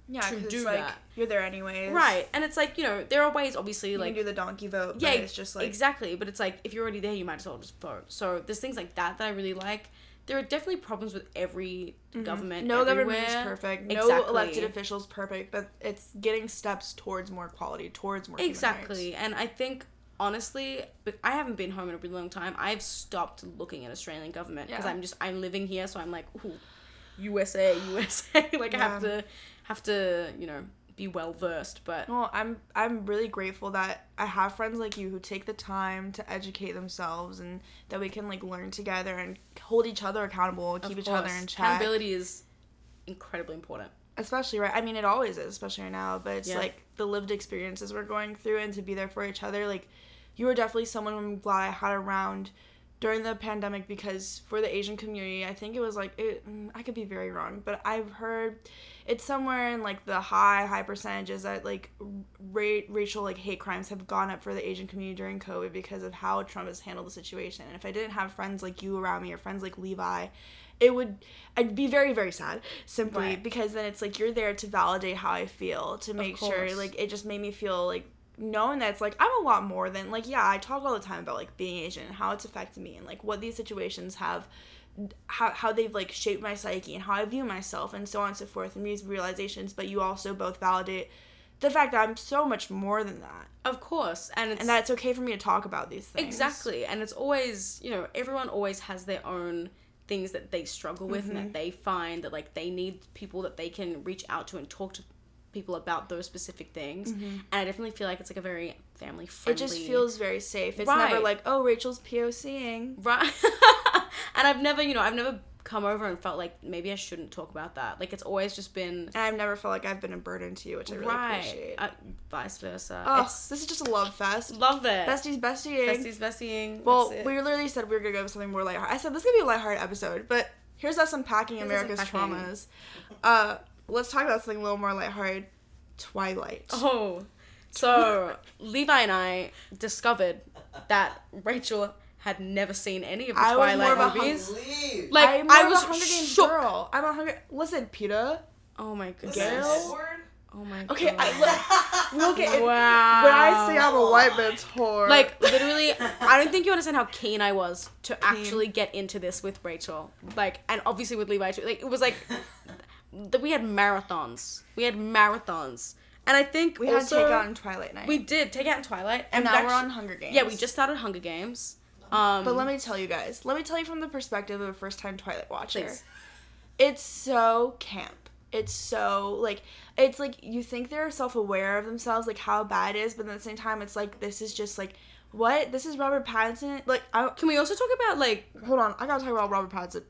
Yeah, to do like that. you're there anyways. right? And it's like you know there are ways, obviously, You like do the donkey vote. yeah, but it's just like exactly. But it's like if you're already there, you might as well just vote. So there's things like that that I really like. There are definitely problems with every government. Mm-hmm. no government is everywhere. perfect. No Exactly. elected officials perfect, but it's getting steps towards more equality, towards more Exactly. And I think honestly, but I haven't been home in a really long time. I've stopped looking at Australian government because Yeah. I'm just I'm living here, so I'm like, ooh, USA, USA. like I have to have to you know be well versed. But Well, I'm I'm really grateful that I have friends like you who take the time to educate themselves and that we can like learn together and hold each other accountable, keep each other in check. accountability is incredibly important. especially right i mean it always is especially right now but it's Yeah. like the lived experiences we're going through and to be there for each other like you were definitely someone i'm glad i had around during the pandemic because for the Asian community, I think it was like it. mm, I could be very wrong, but I've heard it's somewhere in like the high high percentages that like ra- racial like hate crimes have gone up for the Asian community during COVID because of how Trump has handled the situation. And if I didn't have friends like you around me or friends like Levi, it would I'd be very very sad simply Right. because then it's like you're there to validate how I feel to make sure like it just made me feel like knowing that it's like I'm a lot more than like yeah I talk all the time about like being Asian and how it's affected me and like what these situations have how, how they've like shaped my psyche and how I view myself and so on and so forth and these realizations but you also both validate the fact that I'm so much more than that Of course, and it's and that it's okay for me to talk about these things Exactly. And it's always, you know, everyone always has their own things that they struggle with and Mm-hmm. that they find that like they need people that they can reach out to and talk to people about those specific things. And I definitely feel like it's like a very family Mm-hmm. it just feels very safe it's never like oh Rachel's POCing right. and I've never, you know, I've never come over and felt like maybe I shouldn't talk about that. Like it's always just been and I've never felt like I've been a burden to you which I really right. appreciate Uh, vice versa. oh It's- this is just a love fest love it. besties bestieing besties, bestieing. Well, we literally said we were gonna go with something more lighthearted. I said this is gonna be a lighthearted episode, but here's us unpacking America's unpacking. traumas. Uh, let's talk about something a little more lighthearted. Twilight. Oh, so Levi and I discovered that Rachel had never seen any of the I was more Twilight of a movies. Leave. Like I'm I more of a was Hunger Games shook. girl. I'm a Hunger. Listen, Peeta. Oh my goodness. Gale? Oh my Okay, god. I look. We'll get. wow. When I say I'm a white man's whore, like literally, I don't think you understand how keen I was to actually get into this with Rachel. Like, and obviously with Levi too. Like, it was like that we had marathons. We had marathons, and I think we had also, to take out in Twilight Night. We did take out in Twilight, and and now we're on Hunger Games. Yeah, we just started Hunger Games. Um, But let me tell you guys. Let me tell you from the perspective of a first-time Twilight watcher. Please. It's so camp. It's so like it's like you think they're self-aware of themselves, like how bad it is, but at the same time, it's like this is just like what this is Robert Pattinson. Like I Can we also talk about like hold on, I gotta talk about Robert Pattinson.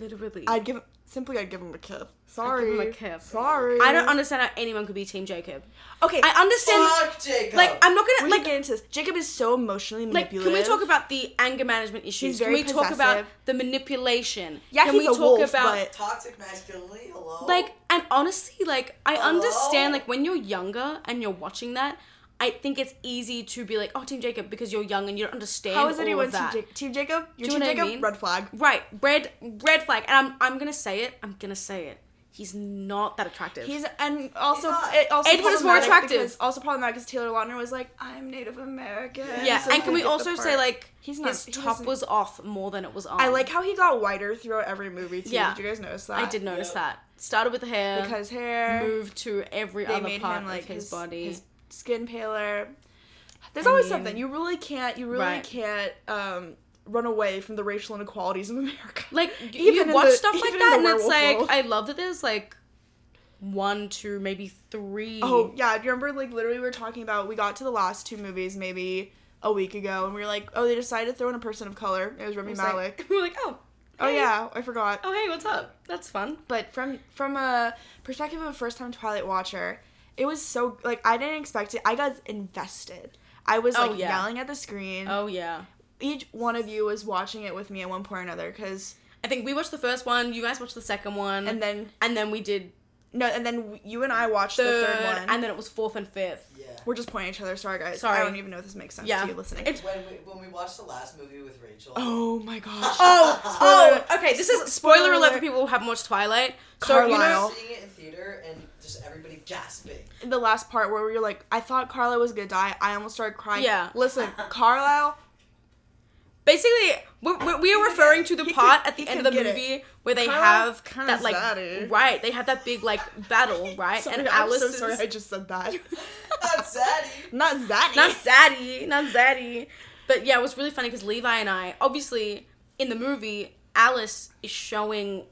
Literally? I'd give simply I'd give him a kiss. Sorry, give him a kiss. Sorry, I don't understand how anyone could be Team Jacob. Okay, I understand. Fuck Jacob. Like I'm not we're gonna like like get into this. Jacob is so emotionally like. manipulative. Can we talk about the anger management issues? He's Can very we talk about possessive. the manipulation? Yeah, Can he's we a talk wolf, about but- toxic masculinity. Hello. like and honestly like I Hello? understand like when you're younger and you're watching that. I think it's easy to be like, oh, Team Jacob, because you're young and you don't understand How is all anyone of Team, that. Ja- Team Jacob? You're Do you Team know what I Jacob. mean? Red flag. Right, red, red flag, and I'm, I'm gonna say it. I'm gonna say it. He's not that attractive. He's and also He's it also Edward is more problematic attractive. because- Also problematic because Taylor Lautner was like, "I'm Native American." yeah, so and can we also say like He's not- his he top was off more than it was on. I like how he got whiter throughout every movie too. Yeah. Did you guys notice that? I did notice Yep. that. Started with the hair, because hair. moved to every other part him like of his, body. his skin paler. There's I always mean- something you really can't. You really Right. can't um, run away from the racial inequalities of America. like even you watch the- stuff like that, and it's like world. I love that there's like one, two, maybe three. Oh yeah, do you remember like literally we were talking about we got to the last two movies maybe a week ago and we were like, oh they decided to throw in a person of color. It was Rami was like- Malek. we were like, oh, Oh yeah, I forgot. oh hey, what's up? That's fun. But from from a perspective of a first time Twilight watcher, it was so like I didn't expect it. I got invested. I was Oh, like yeah. yelling at the screen. Oh yeah. Each one of you was watching it with me at one point or another because I think we watched the first one. You guys watched the second one, and then and then we did no and then you and I watched third, the third one. and then it was fourth and fifth. Yeah. we're just pointing at each other. Sorry guys. Sorry. I don't even know if this makes sense Yeah. to you listening. It's- When we when we watched the last movie with Rachel. oh my gosh. Oh, oh, Spoiler- oh, okay. This is spoiler spoiler alert for people who haven't watched Twilight. So you Carlisle. know, seeing it in theater and just everybody gasping. In the last part where you're like, I thought Carla was gonna die. I almost started crying. Yeah. Listen, Carlisle. basically, we, we, we are referring to the He part could- at the end of the movie it. Movie where they Carlisle have kinda that like zaddy. Eh? right. They have that big like battle, right? Sorry, and I'm Alice so sorry I just said that. Not Zaddy. Not Zaddy. not zaddy, not zaddy. But yeah, it was really funny because Levi and I, obviously, in the movie, Alice is showing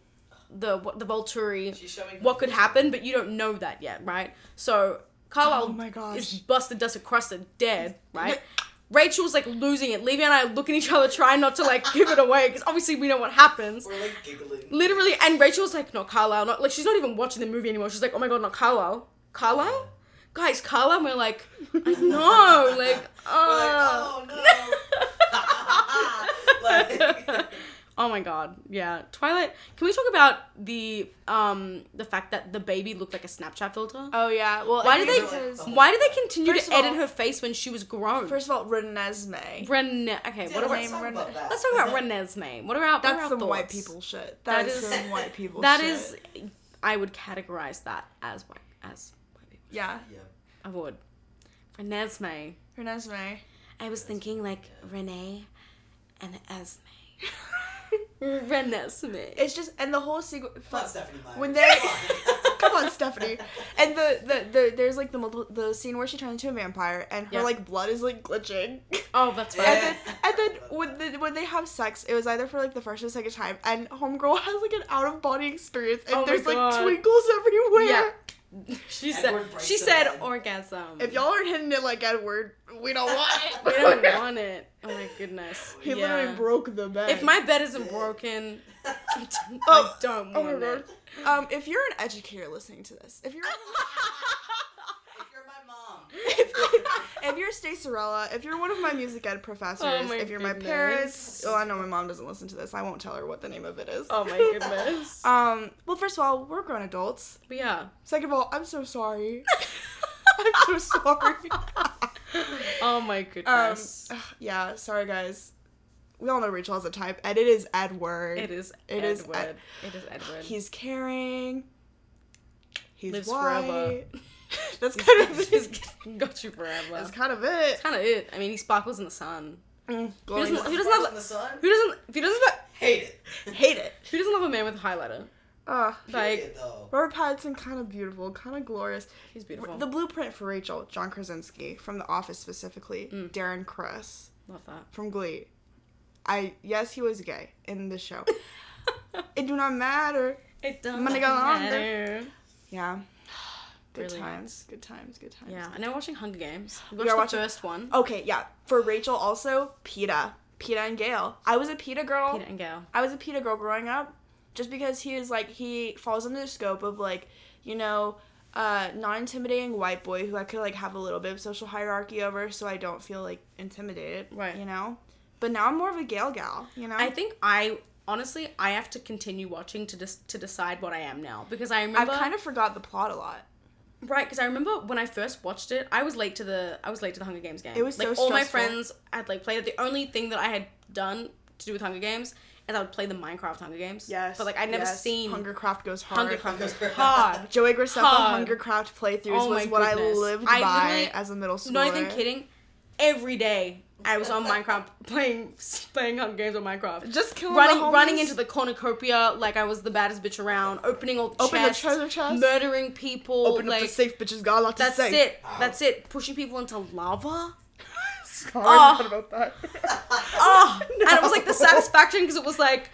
the what the Volturi She's showing what could happen, but you don't know that yet, right? So Carlisle Oh my gosh. is busted, dusted, crusted, dead, right? Rachel's like losing it. Levi and I look at each other, trying not to like give it away because obviously we know what happens. We're like giggling. Literally, and Rachel's like, not Carlisle, not like she's not even watching the movie anymore. She's like, oh my god, not Carlisle, Carlisle, guys, Carlisle. And we're like, I know, like, We're like, uh. oh no. like, Oh my god, yeah. Twilight. Can we talk about the um the fact that the baby looked like a Snapchat filter? Oh yeah. Well, why did they? because- Why did they continue to of edit all- her face when she was grown? First of all, Renesmee. Rene. Okay, Yeah, what about? let's talk about that. Let's talk about Renesmee. What about? what That's are our some white people shit. That that is, is- some white people That shit. is, I would categorize that as white as white people. Yeah. Yeah. I would. Renesmee. Renesmee. I was thinking like Renee and Esme. Renesmee. It's just and the whole sequence. Come on, Stephenie Meyer. When they come on, Stephenie, and the, the the there's like the multiple, the scene where she turns into a vampire and her Yeah. like blood is like glitching. Oh, that's Yeah. right. And then, and then when the, when they have sex, it was either for like the first or second time, and homegirl has like an out of body experience, and Oh there's like twinkles everywhere. Yeah. She said Edward breaks she said bed. orgasm. If y'all aren't hitting it like Edward, we don't want it. we don't want it. Oh my goodness. He yeah. literally broke the bed. If my bed isn't broken, I don't, Oh, I don't oh my want god. Um, if you're an educator listening to this, if you're if you're my mom. If you're Stacey Sorella, if you're one of my music ed professors, Oh my if you're my parents, well, I know my mom doesn't listen to this. I won't tell her what the name of it is. Oh my goodness. Um, well, first of all, we're grown adults. But yeah. Second of all, I'm so sorry. I'm so sorry. Oh my um, goodness. ugh, yeah, sorry guys. We all know Rachel has a type, and it is Edward. it is it is Edward. Ed- it is Edward. He's caring. He's Lives white. Forever. That's kind of He's it. got you forever. That's That's kind of it. It's kind of it. I mean, he sparkles in the sun. Mm, Who doesn't, who is- doesn't in the sun. who doesn't if doesn't Hate it. hate it. who doesn't love a man with a highlighter? Uh, Like Period, though. Robert Pattinson, kind of beautiful, kind of glorious. he's beautiful. The blueprint for Rachel, John Krasinski from The Office specifically, Mm. Darren Criss love that. from Glee. I yes, he was gay in the show. it do not matter. It doesn't Money go on matter. Yeah. Good Brilliant. times. Good times. Good times. Yeah, and now we're watching Hunger Games. We We watched are the watching- first one. Okay, yeah. For Rachel, also Peeta, Peeta and Gale. I was a Peeta girl. Peeta and Gale. I was a Peeta girl growing up, just because he is like he falls under the scope of like, you know, uh, non-intimidating white boy who I could like have a little bit of social hierarchy over, so I don't feel like intimidated. Right. You know. But now I'm more of a Gale gal. You know. I think I honestly I have to continue watching to dis- to decide what I am now because I remember I've kind of forgot the plot a lot. Right because I remember when I first watched it I was late to the I was late to the Hunger Games game. It was like so all my friends had like played it. The only thing that I had done to do with Hunger Games is I would play the Minecraft Hunger Games. Yes. but like I'd never yes. seen Hungercraft goes hard. Hungercraft goes hard. Joey Graceffa Hard. Hungercraft playthroughs Oh was what I goodness. lived I by as a middle schooler. Not even kidding. Every day I was on Minecraft playing playing Hunger Games on Minecraft. Just killing running the running into the cornucopia like I was the baddest bitch around, opening all the Open the chests, treasure chest. murdering people. Open like up the safe, bitches. Got a lot to say. that's say. it. That's it. Pushing people into lava. Sorry Oh. about that. Oh, ah, no. and it was like the satisfaction because it was like.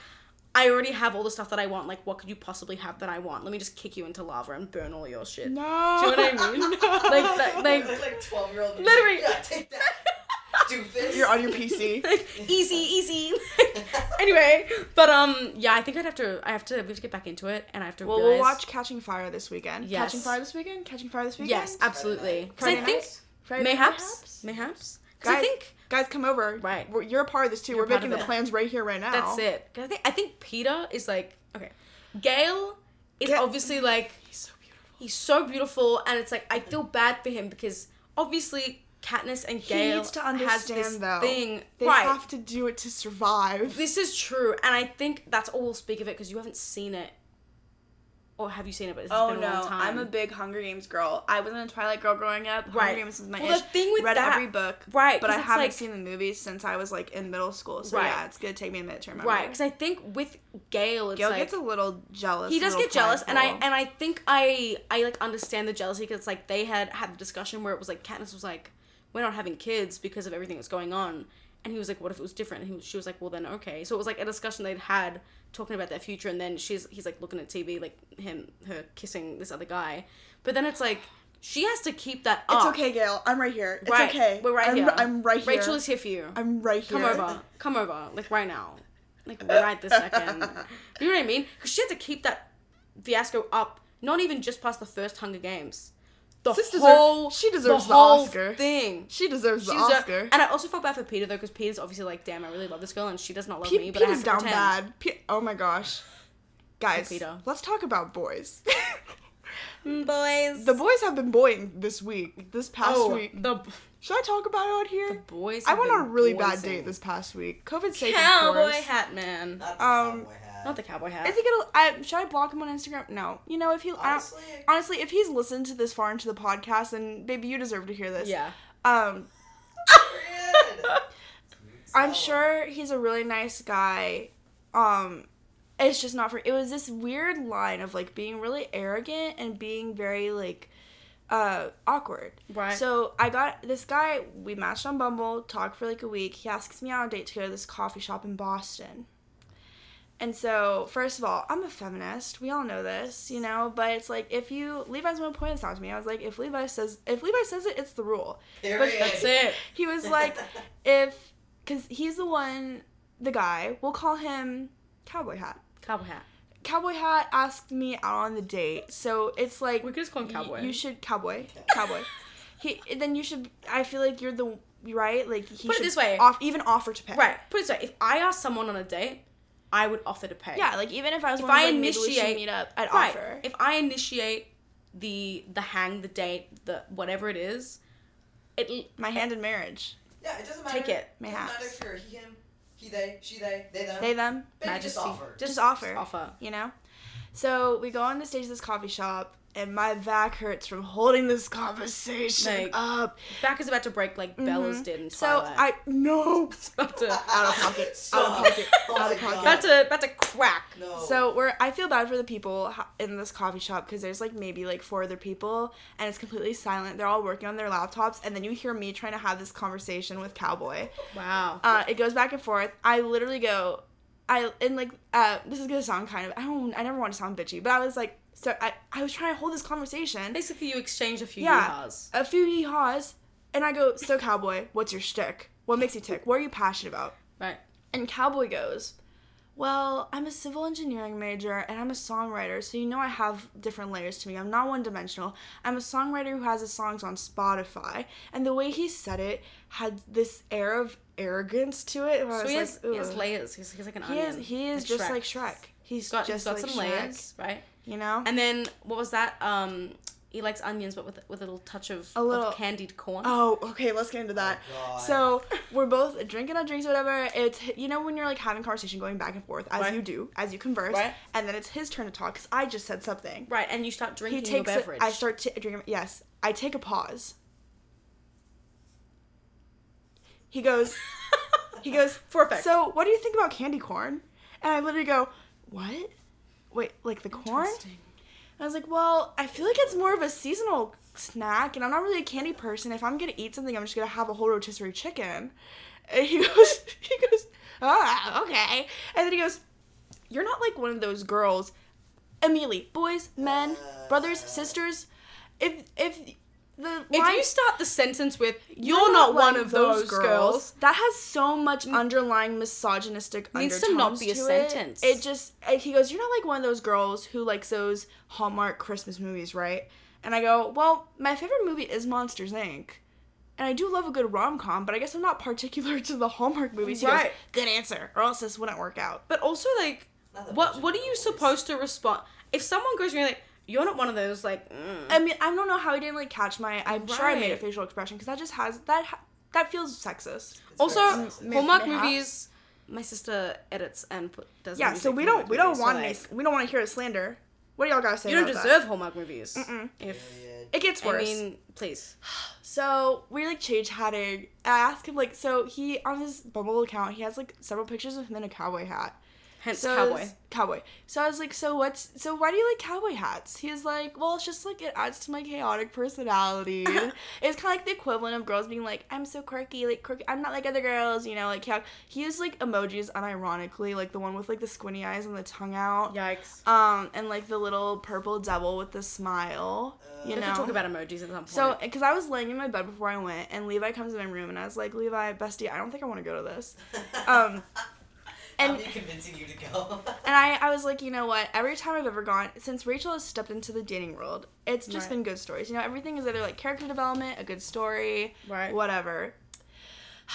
I already have all the stuff that I want. Like, what could you possibly have that I want? Let me just kick you into lava and burn all your shit. No. Do you know what I mean? Like, that, like, like, like 12 year old. Literally. Yeah, take that. Doofus. You're on your PC. like easy, easy. anyway, but um, yeah, I think I'd have to. I have to. We have to get back into it, and I have to. Well, realize, we'll watch Catching Fire this weekend. Yes. Catching Fire this weekend. Catching Fire this weekend. Yes, absolutely. Because I think? Friday mayhaps, night, mayhaps. Because I Guys, think guys, come over. Right. We're, you're a part of this too. You're We're making the plans right here, right now. that's it. I think I think Peeta is like okay. Gale is Ga- obviously like He's so beautiful. he's so beautiful, and it's like I feel bad for him because obviously Katniss and He Gale needs to has understand this though. thing. They right. have to do it to survive. This is true, and I think that's all we'll speak of it because you haven't seen it, or have you seen it? But it's Oh been a no, long time. I'm a big Hunger Games girl. I wasn't a Twilight girl growing up. Right. Hunger Games was my Well, ish. the thing with Read that- every book, right, But I haven't like- seen the movies since I was like in middle school. So Right. yeah, it's gonna take me a minute to remember. right because I think with Gale, it's Gale like gets a little jealous. he does get jealous, and I and I think I I like understand the jealousy because like they had had the discussion where it was like Katniss was like, we're not having kids because of everything that's going on, and he was like, what if it was different? And was- she was like, well then okay. So it was like a discussion they'd had talking about their future, and then she's he's like looking at TV like him her kissing this other guy, but then it's like. She has to keep that up. It's okay, Gale. I'm right here. It's Right. okay. We're right I'm, here. I'm right here. Rachel is here for you. I'm right here. Come over. Come over. Like right now. Like right this second. you know what I mean? Because she had to keep that fiasco up, not even just past the first Hunger Games. The Sis deser- whole she deserves the, the Oscar. thing. She deserves the She deser- Oscar. And I also felt bad for Peeta though, because Peeta's obviously like, damn, I really love this girl, and she does not love Pe- me, but I have Peeta's to down pretend. bad. Pe- oh my gosh. Guys, Peeta. let's talk about boys. Boys. the boys have been boying this week, this past oh, week. the Should I talk about it out here? boys. I have went on a been really bad date this past week. COVID safe, of Cowboy course. hat man. Not Um, cowboy hat. Not the cowboy hat. Is he gonna? I, should I block him on Instagram? No. You know, if he Honestly, honestly, if he's listened to this far into the podcast, then baby, you deserve to hear this. yeah. Um. I'm sure he's a really nice guy. Um, it's just not for. It was this weird line of like being really arrogant and being very like, uh, awkward. Right. So I got this guy. We matched on Bumble. Talked for like a week. He asks me out on a date to go to this coffee shop in Boston. And so, first of all, I'm a feminist. We all know this, you know. But it's like if you Levi's one point this out to me. I was like, if Levi says if Levi says it, it's the rule. Period. That's it. He was like, if because he's the one, the guy. We'll call him Cowboy Hat. Cowboy hat. Cowboy Hat asked me out on the date, so it's like We could just call him y- Cowboy. You should cowboy, cowboy. He then you should. I feel like you're the right. Like he Put it this way. off, even offer to pay. Right. Put it this way: if I ask someone on a date, I would offer to pay. Yeah, like even if I was If one of, I like, maybe we should initiate- meet up, I'd Right. offer. If I initiate the the hang, the date, the whatever it is, it My hand in marriage. Yeah, it doesn't matter. Take it, Doesn't matter if you're he, him, he, they, she, they, they, them. They them. Baby, Majesty. just offer. Just, offer. offer. You know. So we go on the stage of this coffee shop, and my back hurts from holding this conversation Like, up. Back is about to break like Bella's Mhm. did in So Twilight. I no. It's about to Out of pocket. Out of pocket. Oh Out my of pocket. God. about to about to crack. No. So we're I feel bad for the people in this coffee shop because there's like maybe like four other people and it's completely silent. They're all working on their laptops and then you hear me trying to have this conversation with Cowboy. Wow. Uh, it goes back and forth. I literally go, I and like uh, this is gonna sound kind of I don't I never want to sound bitchy, but I was like so I I was trying to hold this conversation, Basically, you exchange a few Yeah. yeehaws. a few yeehaws, and I go so Cowboy, what's your shtick? What makes you tick? What are you passionate about? Right. And Cowboy goes, Well, I'm a civil engineering major and I'm a songwriter, so you know I have different layers to me. I'm not one dimensional. I'm a songwriter who has his songs on Spotify. And the way he said it had this air of arrogance to it. So he like, has, he has layers. He's, he's like an He is, he is just like Shrek. He's He's got, just he's got like some Shrek, layers, right? You know? And then what was that? Um, he likes onions, but with with a little touch of, A little- of candied corn. Oh, okay, let's get into that. God. So we're both drinking our drinks or whatever. It's you know when you're like having conversation going back and forth as Right. you do, as you converse, Right. and then it's his turn to talk because I just said something. Right, and you start drinking He drinking takes your it. beverage. I start t- drinking. Yes, I take a pause. He goes. He goes. Perfect. So, what do you think about candy corn? And I literally go, "What? Wait, like the corn?" I was like, well, I feel like it's more of a seasonal snack, and I'm not really a candy person. If I'm gonna eat something, I'm just gonna have a whole rotisserie chicken. And he goes, he goes, ah, okay. And then he goes, you're not like one of those girls. Immediately, boys, men, brothers, sisters. If if the If line- you start the sentence with "You're, not, one of those girls," That has so much underlying misogynistic Needs undertones to not be a sentence. It just uh, he goes, "You're not like one of those girls who likes those Hallmark Christmas movies, right?" And I go, "Well, my favorite movie is Monsters Inc." And I do love a good rom com, but I guess I'm not particular to the Hallmark movies. He goes, Right. Good answer, or else this wouldn't work out. but also like, what what are you movies. supposed to respond if someone goes to me like, "You're not one of those," like, mm. I mean, I don't know how he didn't like catch my. I'm sure I made a facial expression because that just has that ha- that feels sexist. It's also sexist. Hallmark mayhaps. movies. My sister edits and put, does. the Yeah, so we don't we don't movies, so, want like, any we don't want to hear a slander. What do y'all gotta say? You don't about that? deserve Hallmark movies. Mm-mm. If Period. It gets worse, I mean, please. So we like change chatting. I asked him like so he on his Bumble account he has like several pictures of him in a cowboy hat. Hence So cowboy. was- cowboy. So I was like, so what's so why do you like cowboy hats? He was like, well, it's just like it adds to my chaotic personality. it's kind of like the equivalent of girls being like, I'm so quirky, like quirky. I'm not like other girls, you know, like chaotic. He used like emojis unironically, like the one with like the squinty eyes and the tongue out. Yikes. Um, and like the little purple devil with the smile. Uh, you know. have to talk about emojis at some point. So, because I was laying in my bed before I went, and Levi comes in my room, and I was like, Levi, bestie, I don't think I want to go to this. Um, And- convincing you to go. And I, I was like, you know what? Every time I've ever gone, since Rachel has stepped into the dating world, it's just Right. been good stories. You know, everything is either like character development, a good story, Right. whatever.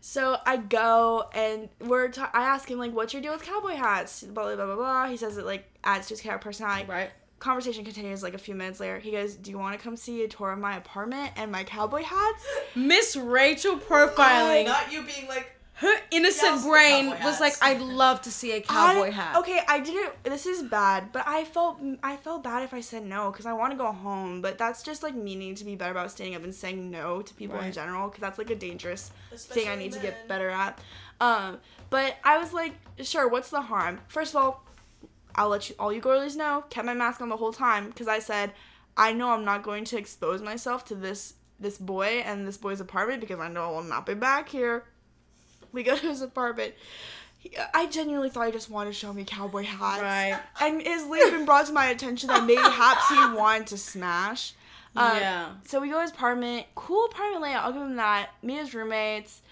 So I go and we're. Ta- I ask him like, "What's your deal with cowboy hats?" Blah blah blah blah blah. He says it like adds to his character personality. Right. Conversation continues like a few minutes later. He goes, "Do you want to come see a tour of my apartment and my cowboy hats?" Miss Rachel profiling. Not you being like, Her innocent Yes, brain was like. I'd love to see a cowboy I- hat. Okay, I didn't. This is bad, but I felt I felt bad if I said no because I want to go home. But that's just like me needing to be better about standing up and saying no to people in general because that's like a dangerous thing I Especially need to get better at. Um, but I was like, sure, what's the harm? First of all, I'll let you all you girlies know. Kept my mask on the whole time because I said I know I'm not going to expose myself to this this boy and this boy's apartment because I know I will not be back here. We go to his apartment. He, I genuinely thought he just wanted to show me cowboy hats. Right. And it's later been brought to my attention that maybe perhaps he wanted to smash. Um, yeah. So we go to his apartment. Cool apartment layout. I'll give him that. Me and his roommates.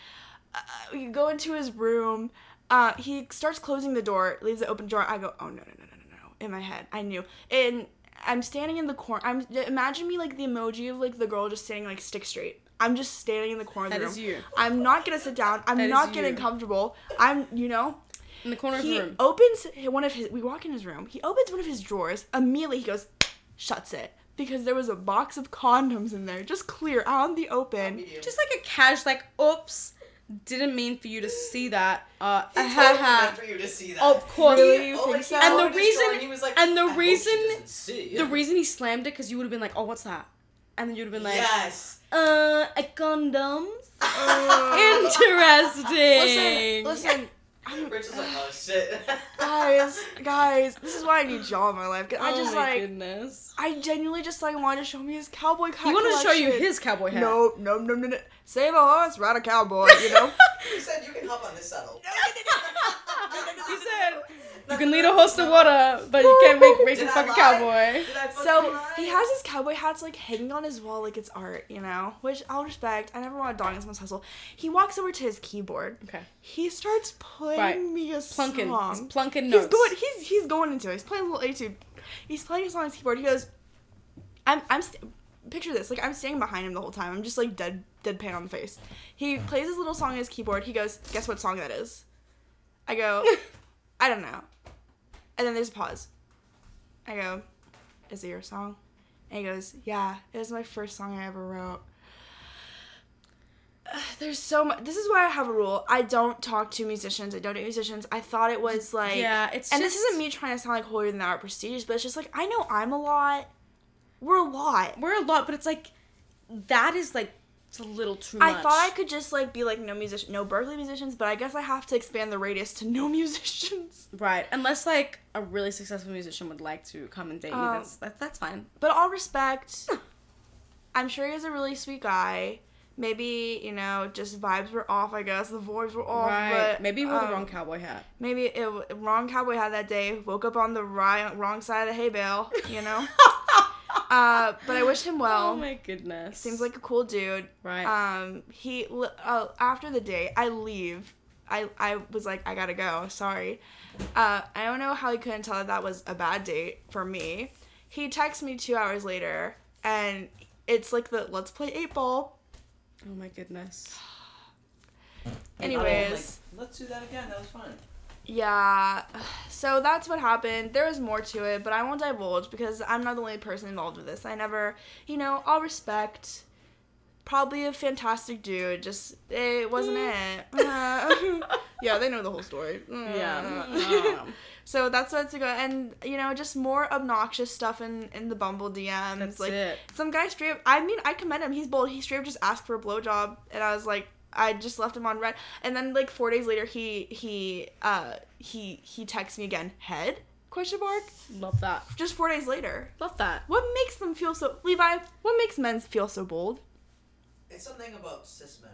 Uh, we go into his room. Uh, he starts closing the door, leaves the open door. I go, oh no no no no no no! In my head, I knew. And I'm standing in the corner. I'm imagine me like the emoji of like the girl just standing like stick straight. I'm just standing in the corner of the is room. you. I'm not gonna sit down. I'm That is not getting you. comfortable. I'm you know. In the corner of the room. He opens one of his. We walk in his room. He opens one of his drawers. Immediately, he goes, shuts it because there was a box of condoms in there, just clear out in the open. Just like a cash, like, oops, didn't mean for you to see that. Uh, He ha totally ha. meant for you to see that. Of course. Really? You Oh, think so? And the opened drawer reason- he was like, and the "I reason- see." The reason he slammed it, because you would have been like, oh, what's that? And then you'd have been like, yes. uh, a condoms? Uh, Interesting. listen, listen, I'm, Rich is like, oh shit. guys, guys. This is why I need y'all in my life. 'cause I oh just my like, goodness. I genuinely just like wanted to show me his cowboy hat. He wanted to show you his cowboy hat. No, no, no, no, no. Save a horse, ride a cowboy. You know. he said you can hop on this saddle. he said, you can lead a horse to water, but you can't make Rachel Did I fucking lie? cowboy. Did I fucking So lie? he has his cowboy hats like hanging on his wall like it's art, you know, which I'll respect. I never want to dog on someone's hustle. He walks over to his keyboard. Okay. He starts playing Right. me a Plunking. song. He's plunking He's notes. going. He's he's going into it. He's playing a little etude. He's playing a song on his keyboard. He goes, "I'm I'm." St- Picture this, like I'm standing behind him the whole time. I'm just like dead, deadpan on the face. He plays his little song on his keyboard. He goes, "Guess what song that is?" I go, "I don't know." And then there's a pause. I go, "Is it your song?" And he goes, "Yeah, it was my first song I ever wrote." There's so much. This is why I have a rule. I don't talk to musicians. I don't date musicians. I thought it was like yeah, it's and just, this isn't me trying to sound like holier than thou or prestigious, but it's just like I know I'm a lot. We're a lot. We're a lot, but it's like that is like it's a little too much. I thought I could just like be like no musician, no Berklee musicians, but I guess I have to expand the radius to no musicians. Right, unless like a really successful musician would like to come and date you, Um, that's that, that's fine. But all respect, I'm sure he's a really sweet guy. Maybe you know, just vibes were off. I guess the vibes were off. right, But maybe you wore the um, wrong cowboy hat. Maybe it wrong cowboy hat that day. Woke up on the right, wrong side of the hay bale. You know. uh, but I wish him well. oh my goodness. Seems like a cool dude. right. Um, he li- uh, after the day, I leave. I I was like, I gotta go. Sorry. Uh, I don't know how he couldn't tell that that was a bad date for me. He texts me two hours later, and it's like the let's play eight ball. oh my goodness. Anyways, let's do that again. That was fun. Yeah. So that's what happened. There was more to it, but I won't divulge because I'm not the only person involved with this. I never, you know, all respect. Probably a fantastic dude. Just it wasn't it. Uh, yeah, they know the whole story. Yeah. Um, so that's what's to go, and you know, just more obnoxious stuff in in the Bumble DMs. that's like it. some guy straight. Up, I mean, I commend him. He's bold. He straight up just asked for a blowjob, and I was like, I just left him on red. And then like four days later, he he uh he he texts me again. Head question mark. Love that. Just four days later. Love that. What makes them feel so Levi? What makes men feel so bold? It's something about cis men.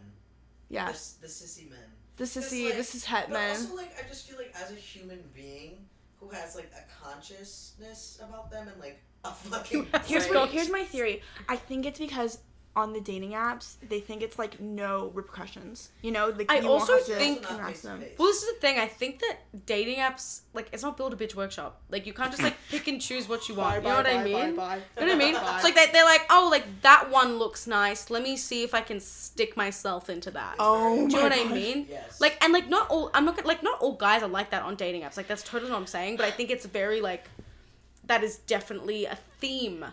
Yeah, The, the sissy men. the sissy, like- this is het But men. also, like, I just feel like as a human being who has like a consciousness about them and like a fucking. Here's Right. here's my theory. I think it's because on the dating apps, they think it's like no repercussions. You know, like I you won't also have to think- Also not interact with them. Well, this is the thing. I think that dating apps, like, it's not build a bitch workshop. Like, you can't just like pick and choose what you want. you know what I mean? You know what I mean? Bye. It's like they, they're like, oh, like that one looks nice. Let me see if I can stick myself into that. Oh Do you know my what I God. mean? Yes. Like, and like not all. I'm not like not all guys are like that on dating apps. Like that's totally what I'm saying. But I think it's very like, that is definitely a theme,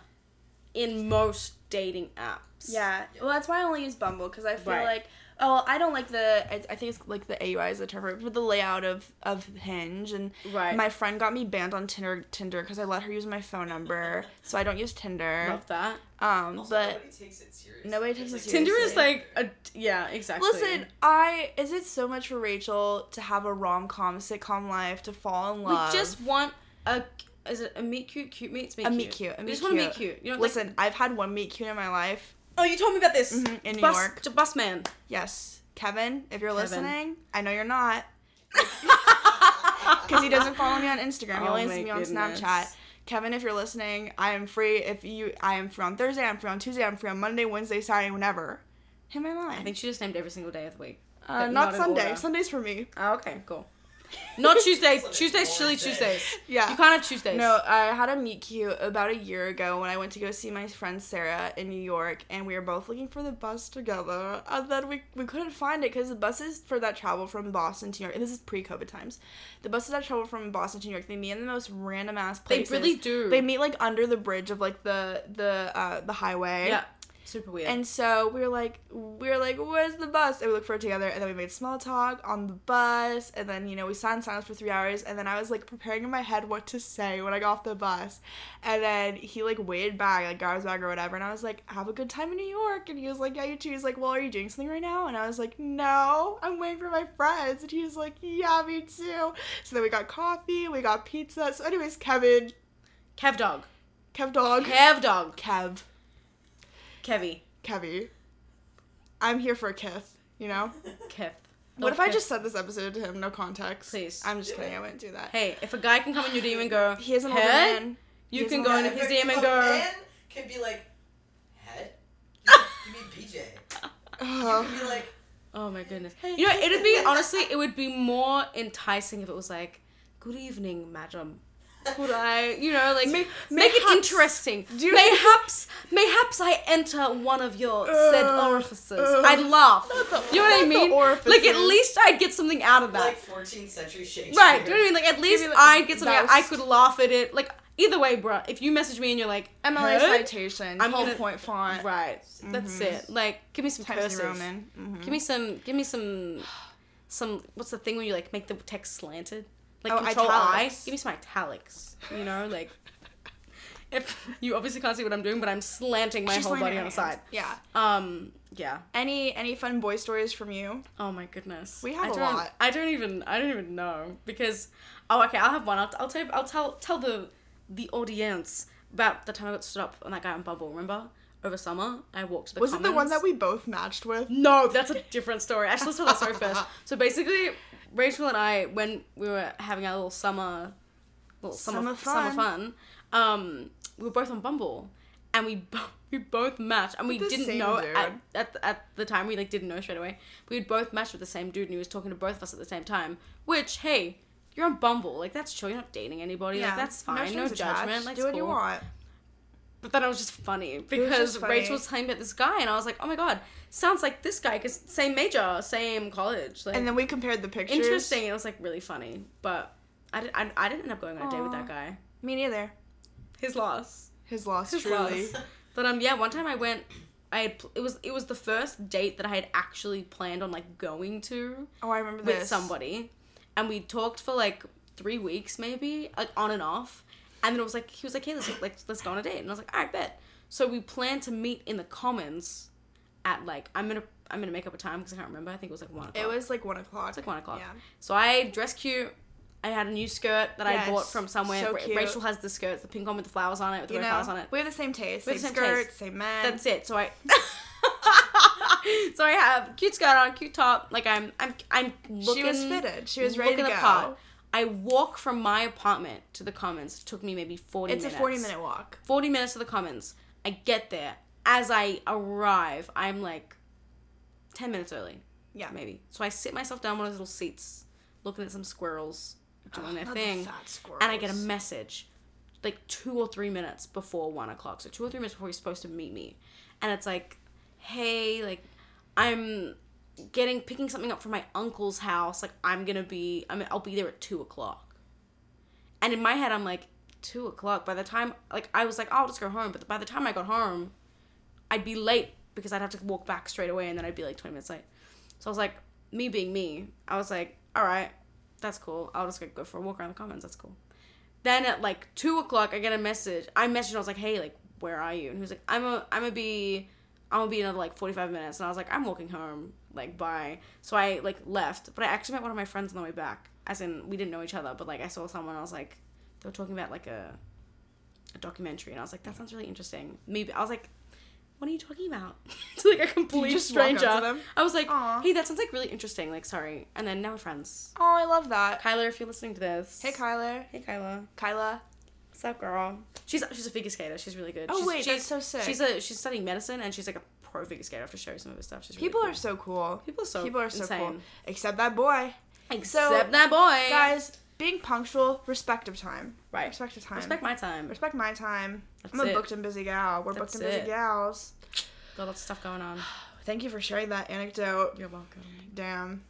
in most dating apps. Yeah. Well, that's why I only use Bumble because I feel Right. like oh I don't like the I, I think it's like the AUI is the term for it, but the layout of of Hinge and Right. my friend got me banned on Tinder Tinder because I let her use my phone number so I don't use Tinder. Love that. Um, Also, but nobody takes it seriously. Nobody takes It's it like- Tinder is like a yeah exactly. listen, I is it so much for Rachel to have a rom com sitcom life to fall in love? we just want a is it a meet cute cute meets meet a cute. meet cute. A we meet just cute. want to meet cute. You know, Listen, Like, I've had one meet cute in my life. Oh, you told me about this Mhm, in New bus, York. to bus man. Yes, Kevin, if you're Kevin. listening, I know you're not. Because he doesn't follow me on Instagram. He Oh only sees me on goodness. Snapchat. Kevin, if you're listening, I am free. If you, I am free on Thursday. I'm free on Tuesday. I'm free on Monday, Wednesday, Saturday, whenever. Hit my line. I think she just named every single day of the week. uh, not, not Sunday. Sunday's for me. Oh, okay, cool. Not Tuesday. Tuesdays, chilly Tuesdays. Yeah. You can't have Tuesdays. No, I had a meet cute about a year ago when I went to go see my friend Sarah in New York, and we were both looking for the bus together, and then we, we couldn't find it because the buses for that travel from Boston to New York, and this is pre-COVID times, the buses that travel from Boston to New York, they meet in the most random ass places. They really do. They meet like under the bridge of like the the uh the highway. Yeah. Super weird. And so we were like, we were like, where's the bus? And we looked for it together, and then we made small talk on the bus, and then you know we sat in silence for three hours, and then I was like preparing in my head what to say when I got off the bus, and then he like waited back, like got his bag or whatever, and I was like, have a good time in New York, and he was like, yeah, you too. He's like, well, are you doing something right now? And I was like, no, I'm waiting for my friends, and he was like, yeah, me too. So then we got coffee, we got pizza. So anyways, Kevin, Kev dog. Kev dog, Kev dog. Kev, Kevy. Kevy. I'm here for a kiss, you know. Kev. What if I just said this episode to him, no context? Please. I'm just kidding. I wouldn't do that. Hey, if a guy can come in your DM and go, He is an older head, man. you He can is go an into older his DM and go, man can be like, head? You mean BJ. You Ugh. can be like, oh my goodness. Hey, You know, it'd be, honestly, it would be more enticing if it was like, good evening, madam. Could I, you know, like May- make it interesting. Do you- mayhaps, mayhaps I enter one of your said Ugh, orifices. ugh. I'd laugh. The- you know what I not the mean? Like at least I'd get something out of that. like 14th century Shakespeare. right? Do you know what I mean? Like at least like, I'd get something. Out. I could laugh at it. Like either way, bruh. If you message me and you're like, MLA "Head?" citation. I'm whole gonna- point font. right? That's Mhm. it. Like give me some Times curses. New Roman. Mhm. Give me some. Give me some. Some. What's the thing when you like make the text slanted? Like Oh, control I. Give me some italics. You know, like. If you obviously can't see what I'm doing, but I'm slanting my She's whole body on the side. Yeah. Um. Yeah. Any any fun boy stories from you? Oh my goodness. We have I a lot. I don't even. I don't even know because. Oh, okay. I'll have one. I'll, I'll tell. I'll tell. Tell the the audience about the time I got stood up on that guy on Bubble. Remember over summer, I walked to the. Was it the one that we both matched with? No, that's a different story. Actually, let's tell that story first. So basically, Rachel and I, when we were having our little summer, little summer, Summer summer fun, um, we were both on Bumble, and we bo- we both matched, and we didn't know at, at the- at the time we like didn't know straight away. We had both matched with the same dude, and he was talking to both of us at the same time. Which, hey. You're on Bumble, like that's chill. You're not dating anybody, like that's fine. No, attached. judgment, like Do what cool. you want. But then it was just funny because just funny. Rachel was telling me about this guy, and I was like, "Oh my god, sounds like this guy, cause same major, same college." Like, And then we compared the pictures. interesting. It was like really funny, but I, did, I, I didn't end up going on a date with that guy. Me neither. His loss. His loss, His truly. loss. But um, yeah, one time I went. I had it was it was the first date that I had actually planned on like going to Oh, I remember with this. somebody, and we talked for like three weeks maybe, like on and off. And then it was like he was like, "Hey, let's like let's go on a date," and I was like, "All right, bet." So we planned to meet in the Commons at like I'm gonna I'm gonna make up a time because I can't remember. I think it was like one o'clock. It was like one o'clock. It's like one o'clock. Yeah. So I dressed cute. I had a new skirt that I bought from somewhere. so Ra- cute. Rachel has the skirt, the pink one with the flowers on it, with the You red know, flowers on it. we have the same taste. We Same, same skirt, taste. same men. That's it. So I So I have cute skirt on, cute top. Like I'm I'm I'm looking she was fitted. She was ready to go. I walk from my apartment to the commons. It took me maybe 40 It's minutes. a forty minute walk. 40 minutes to the commons. I get there. as I arrive, I'm like ten minutes early, Yeah. maybe. So I sit myself down on one of those little seats, looking at some squirrels doing their Not the thing, squirrels. and I get a message like two or three minutes before one o'clock. So two or three minutes before he's supposed to meet me, and it's like, hey, like I'm getting picking something up from my uncle's house. Like I'm gonna be, I'm I'll be there at two o'clock. And in my head, I'm like two o'clock. By the time, like I was like, oh, I'll just go home. But by the time I got home, I'd be late because I'd have to walk back straight away, and then I'd be like twenty minutes late. So I was like, me being me, I was like, all right, that's cool. I'll just go- for a walk around the commons. That's cool. Then at like two o'clock, I get a message. I messaged. I was like, hey, like, where are you? And he was like, I'm a, I'm gonna be, I'm gonna be another like forty five minutes. And I was like, I'm walking home. Like, bye. So I like left, but I actually met one of my friends on the way back. As in, we didn't know each other, but like I saw someone. I was like, they were talking about like a, a documentary, and I was like, that sounds really interesting. Maybe I was like. What are you talking about? to like a complete just walk up to stranger. I was like, Aw. hey, that sounds like really interesting. Like, sorry. And then now we're friends. Oh, I love that. Kyler, if you're listening to this. Hey, Kyler. Hey, Kyla. Kyla. What's up, girl? She's she's a figure skater. She's really good. Oh she's, wait, she's, that's so sick. She's a she's studying medicine and she's like a pro figure skater. I have to show some of her stuff. She's really People cool. are so cool. people are so People are so cool. Except that boy. Except that boy. Guys, being punctual, respect of time. Right. Respect of time. Respect my time. Respect my time. That's I'm a it. booked and busy gal. We're That's booked and busy it. gals. Got lots of stuff going on. Thank you for sharing that anecdote. You're welcome, Damn.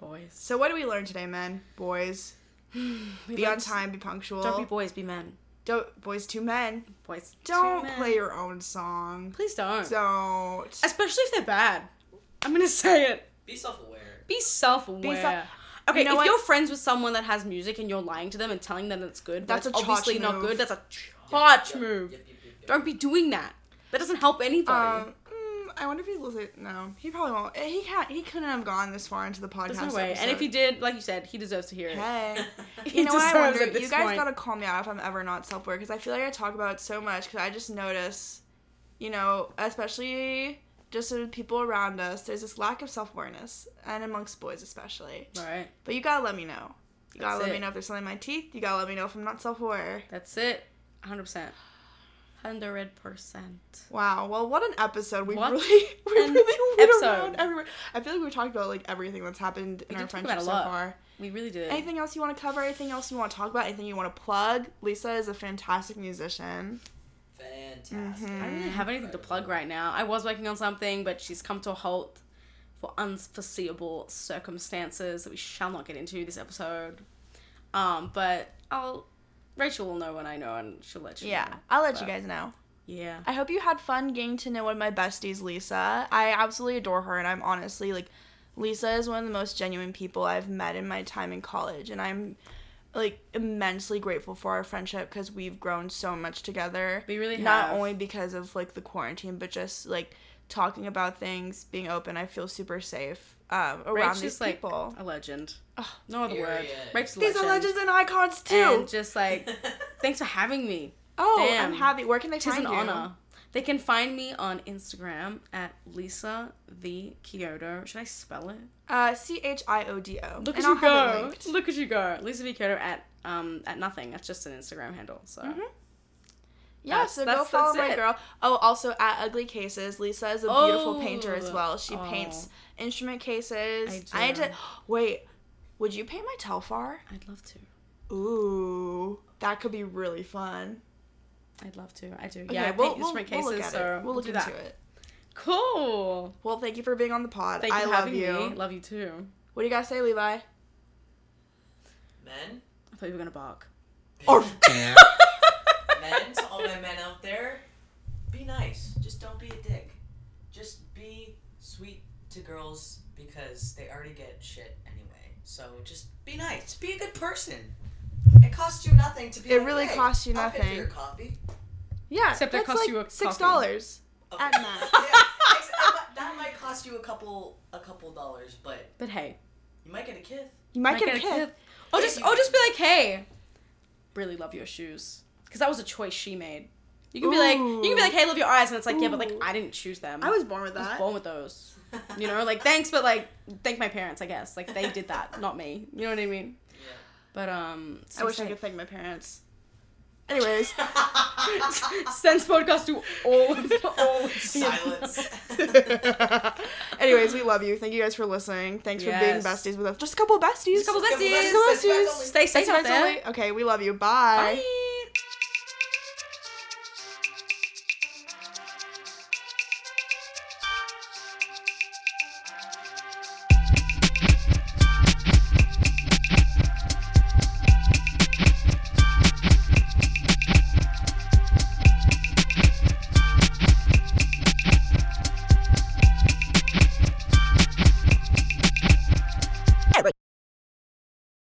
boys. So what do we learn today, men? Boys. Be on time, be punctual. Don't be boys, be men. Don't boys to men. Boys. Don't to men. play your own song. Please don't. Don't. Especially if they're bad. I'm gonna say it. Be self-aware. Be self-aware. Be self- okay, You know if what? you're friends with someone that has music and you're lying to them and telling them it's good, That's that's, a chotch obviously not move. good. That's a Yep, yep, move. Yep, yep, yep, yep. Don't be doing that. That doesn't help anybody. Um, I wonder if he's listening. No, he probably won't. Eh, He can't. He couldn't have gone this far into the podcast. There's no way. And if he did, like you said, he deserves to hear it. Hey. He You know what I deserves wonder? You guys point. gotta call me out if I'm ever not self aware because I feel like I talk about it so much because I just notice, you know, especially just with people around us, there's this lack of self awareness and amongst boys especially. Right. But you gotta let me know. You gotta That's let it. me know if there's something in my teeth. You gotta let me know if I'm not self aware. That's it. 100%. 100%. Wow. Well, what an episode. We What really, we really went episode. around everywhere. I feel like we talked about like everything that's happened in We our friendship so far. We really did. Anything else you want to cover? Anything else you want to talk about? Anything you want to plug? Lisa is a fantastic musician. Fantastic. Mhm. I don't really have anything to plug right now. I was working on something, but she's come to a halt for unforeseeable circumstances that we shall not get into this episode. Um, but I'll Rachel will know when I know, and she'll let you. Yeah, know. I'll let you guys know. Yeah. I hope you had fun getting to know one of my besties, Lisa. I absolutely adore her, and I'm honestly like, Lisa is one of the most genuine people I've met in my time in college, and I'm like immensely grateful for our friendship because we've grown so much together. We really not have. only because of like the quarantine, but just like talking about things, being open. I feel super safe um, around Rach these is like people. a legend. No other word. Period. Rachel's a These legend. are legends and icons too. And just like, thanks for having me. oh, damn. I'm happy. Where can they Tis find an you? honor. They can find me on Instagram at Lisa the Chiodo. Should I spell it? Uh, C H I O D O. Look And at I'll you go. Look at you go. Lisa the Chiodo at um at nothing. That's just an Instagram handle. So Yeah, That's- so go that's- follow that's my it. girl. Oh, also at Ugly Cases, Lisa is a beautiful Oh. painter as oh. well. She Oh. paints instrument cases. I need do. to wait. Would you paint my Telfar? I'd love to. Ooh, that could be really fun. I'd love to. I do. Okay, yeah, I we'll, paint we'll, instrument we'll look at so it. We'll look do into that. it. Cool. Well, thank you for being on the pod. Thank you I for love having you. me. Love you too. What do you guys say, Levi? Men, I thought you were gonna bark. Or men, to all my men out there, be nice. Just don't be a dick. Just be sweet to girls because they already get shit anyway. So just be nice. Be a good person. It costs you nothing to be. It like, really "Hey, costs you I'll pay for nothing." your coffee. yeah, Except that that's costs like you a six dollars. Okay. At max. yeah, that might- cost you a couple a couple dollars, but But hey, you might get a kid. You might, might get, a kid. Or Yeah, just, you or just be like, hey, really love your shoes, because that was a choice she made. You can Ooh. be like, you can be like, hey, love your eyes, and it's like, Ooh. yeah, but like I didn't choose them. I was born with that. I was born with those. you know, like thanks, but like thank my parents, I guess. Like they did that, not me. You know what I mean? Yeah. But um, I wish I could thank my parents. Anyways, sense podcast to all of all silence. Anyways, we love you. Thank you guys for listening. Thanks yes. for being besties with us. Just a couple besties. Just a couple besties. Just a couple besties. Besties. Stay safe out there. Only. Okay, we love you. Bye. Bye.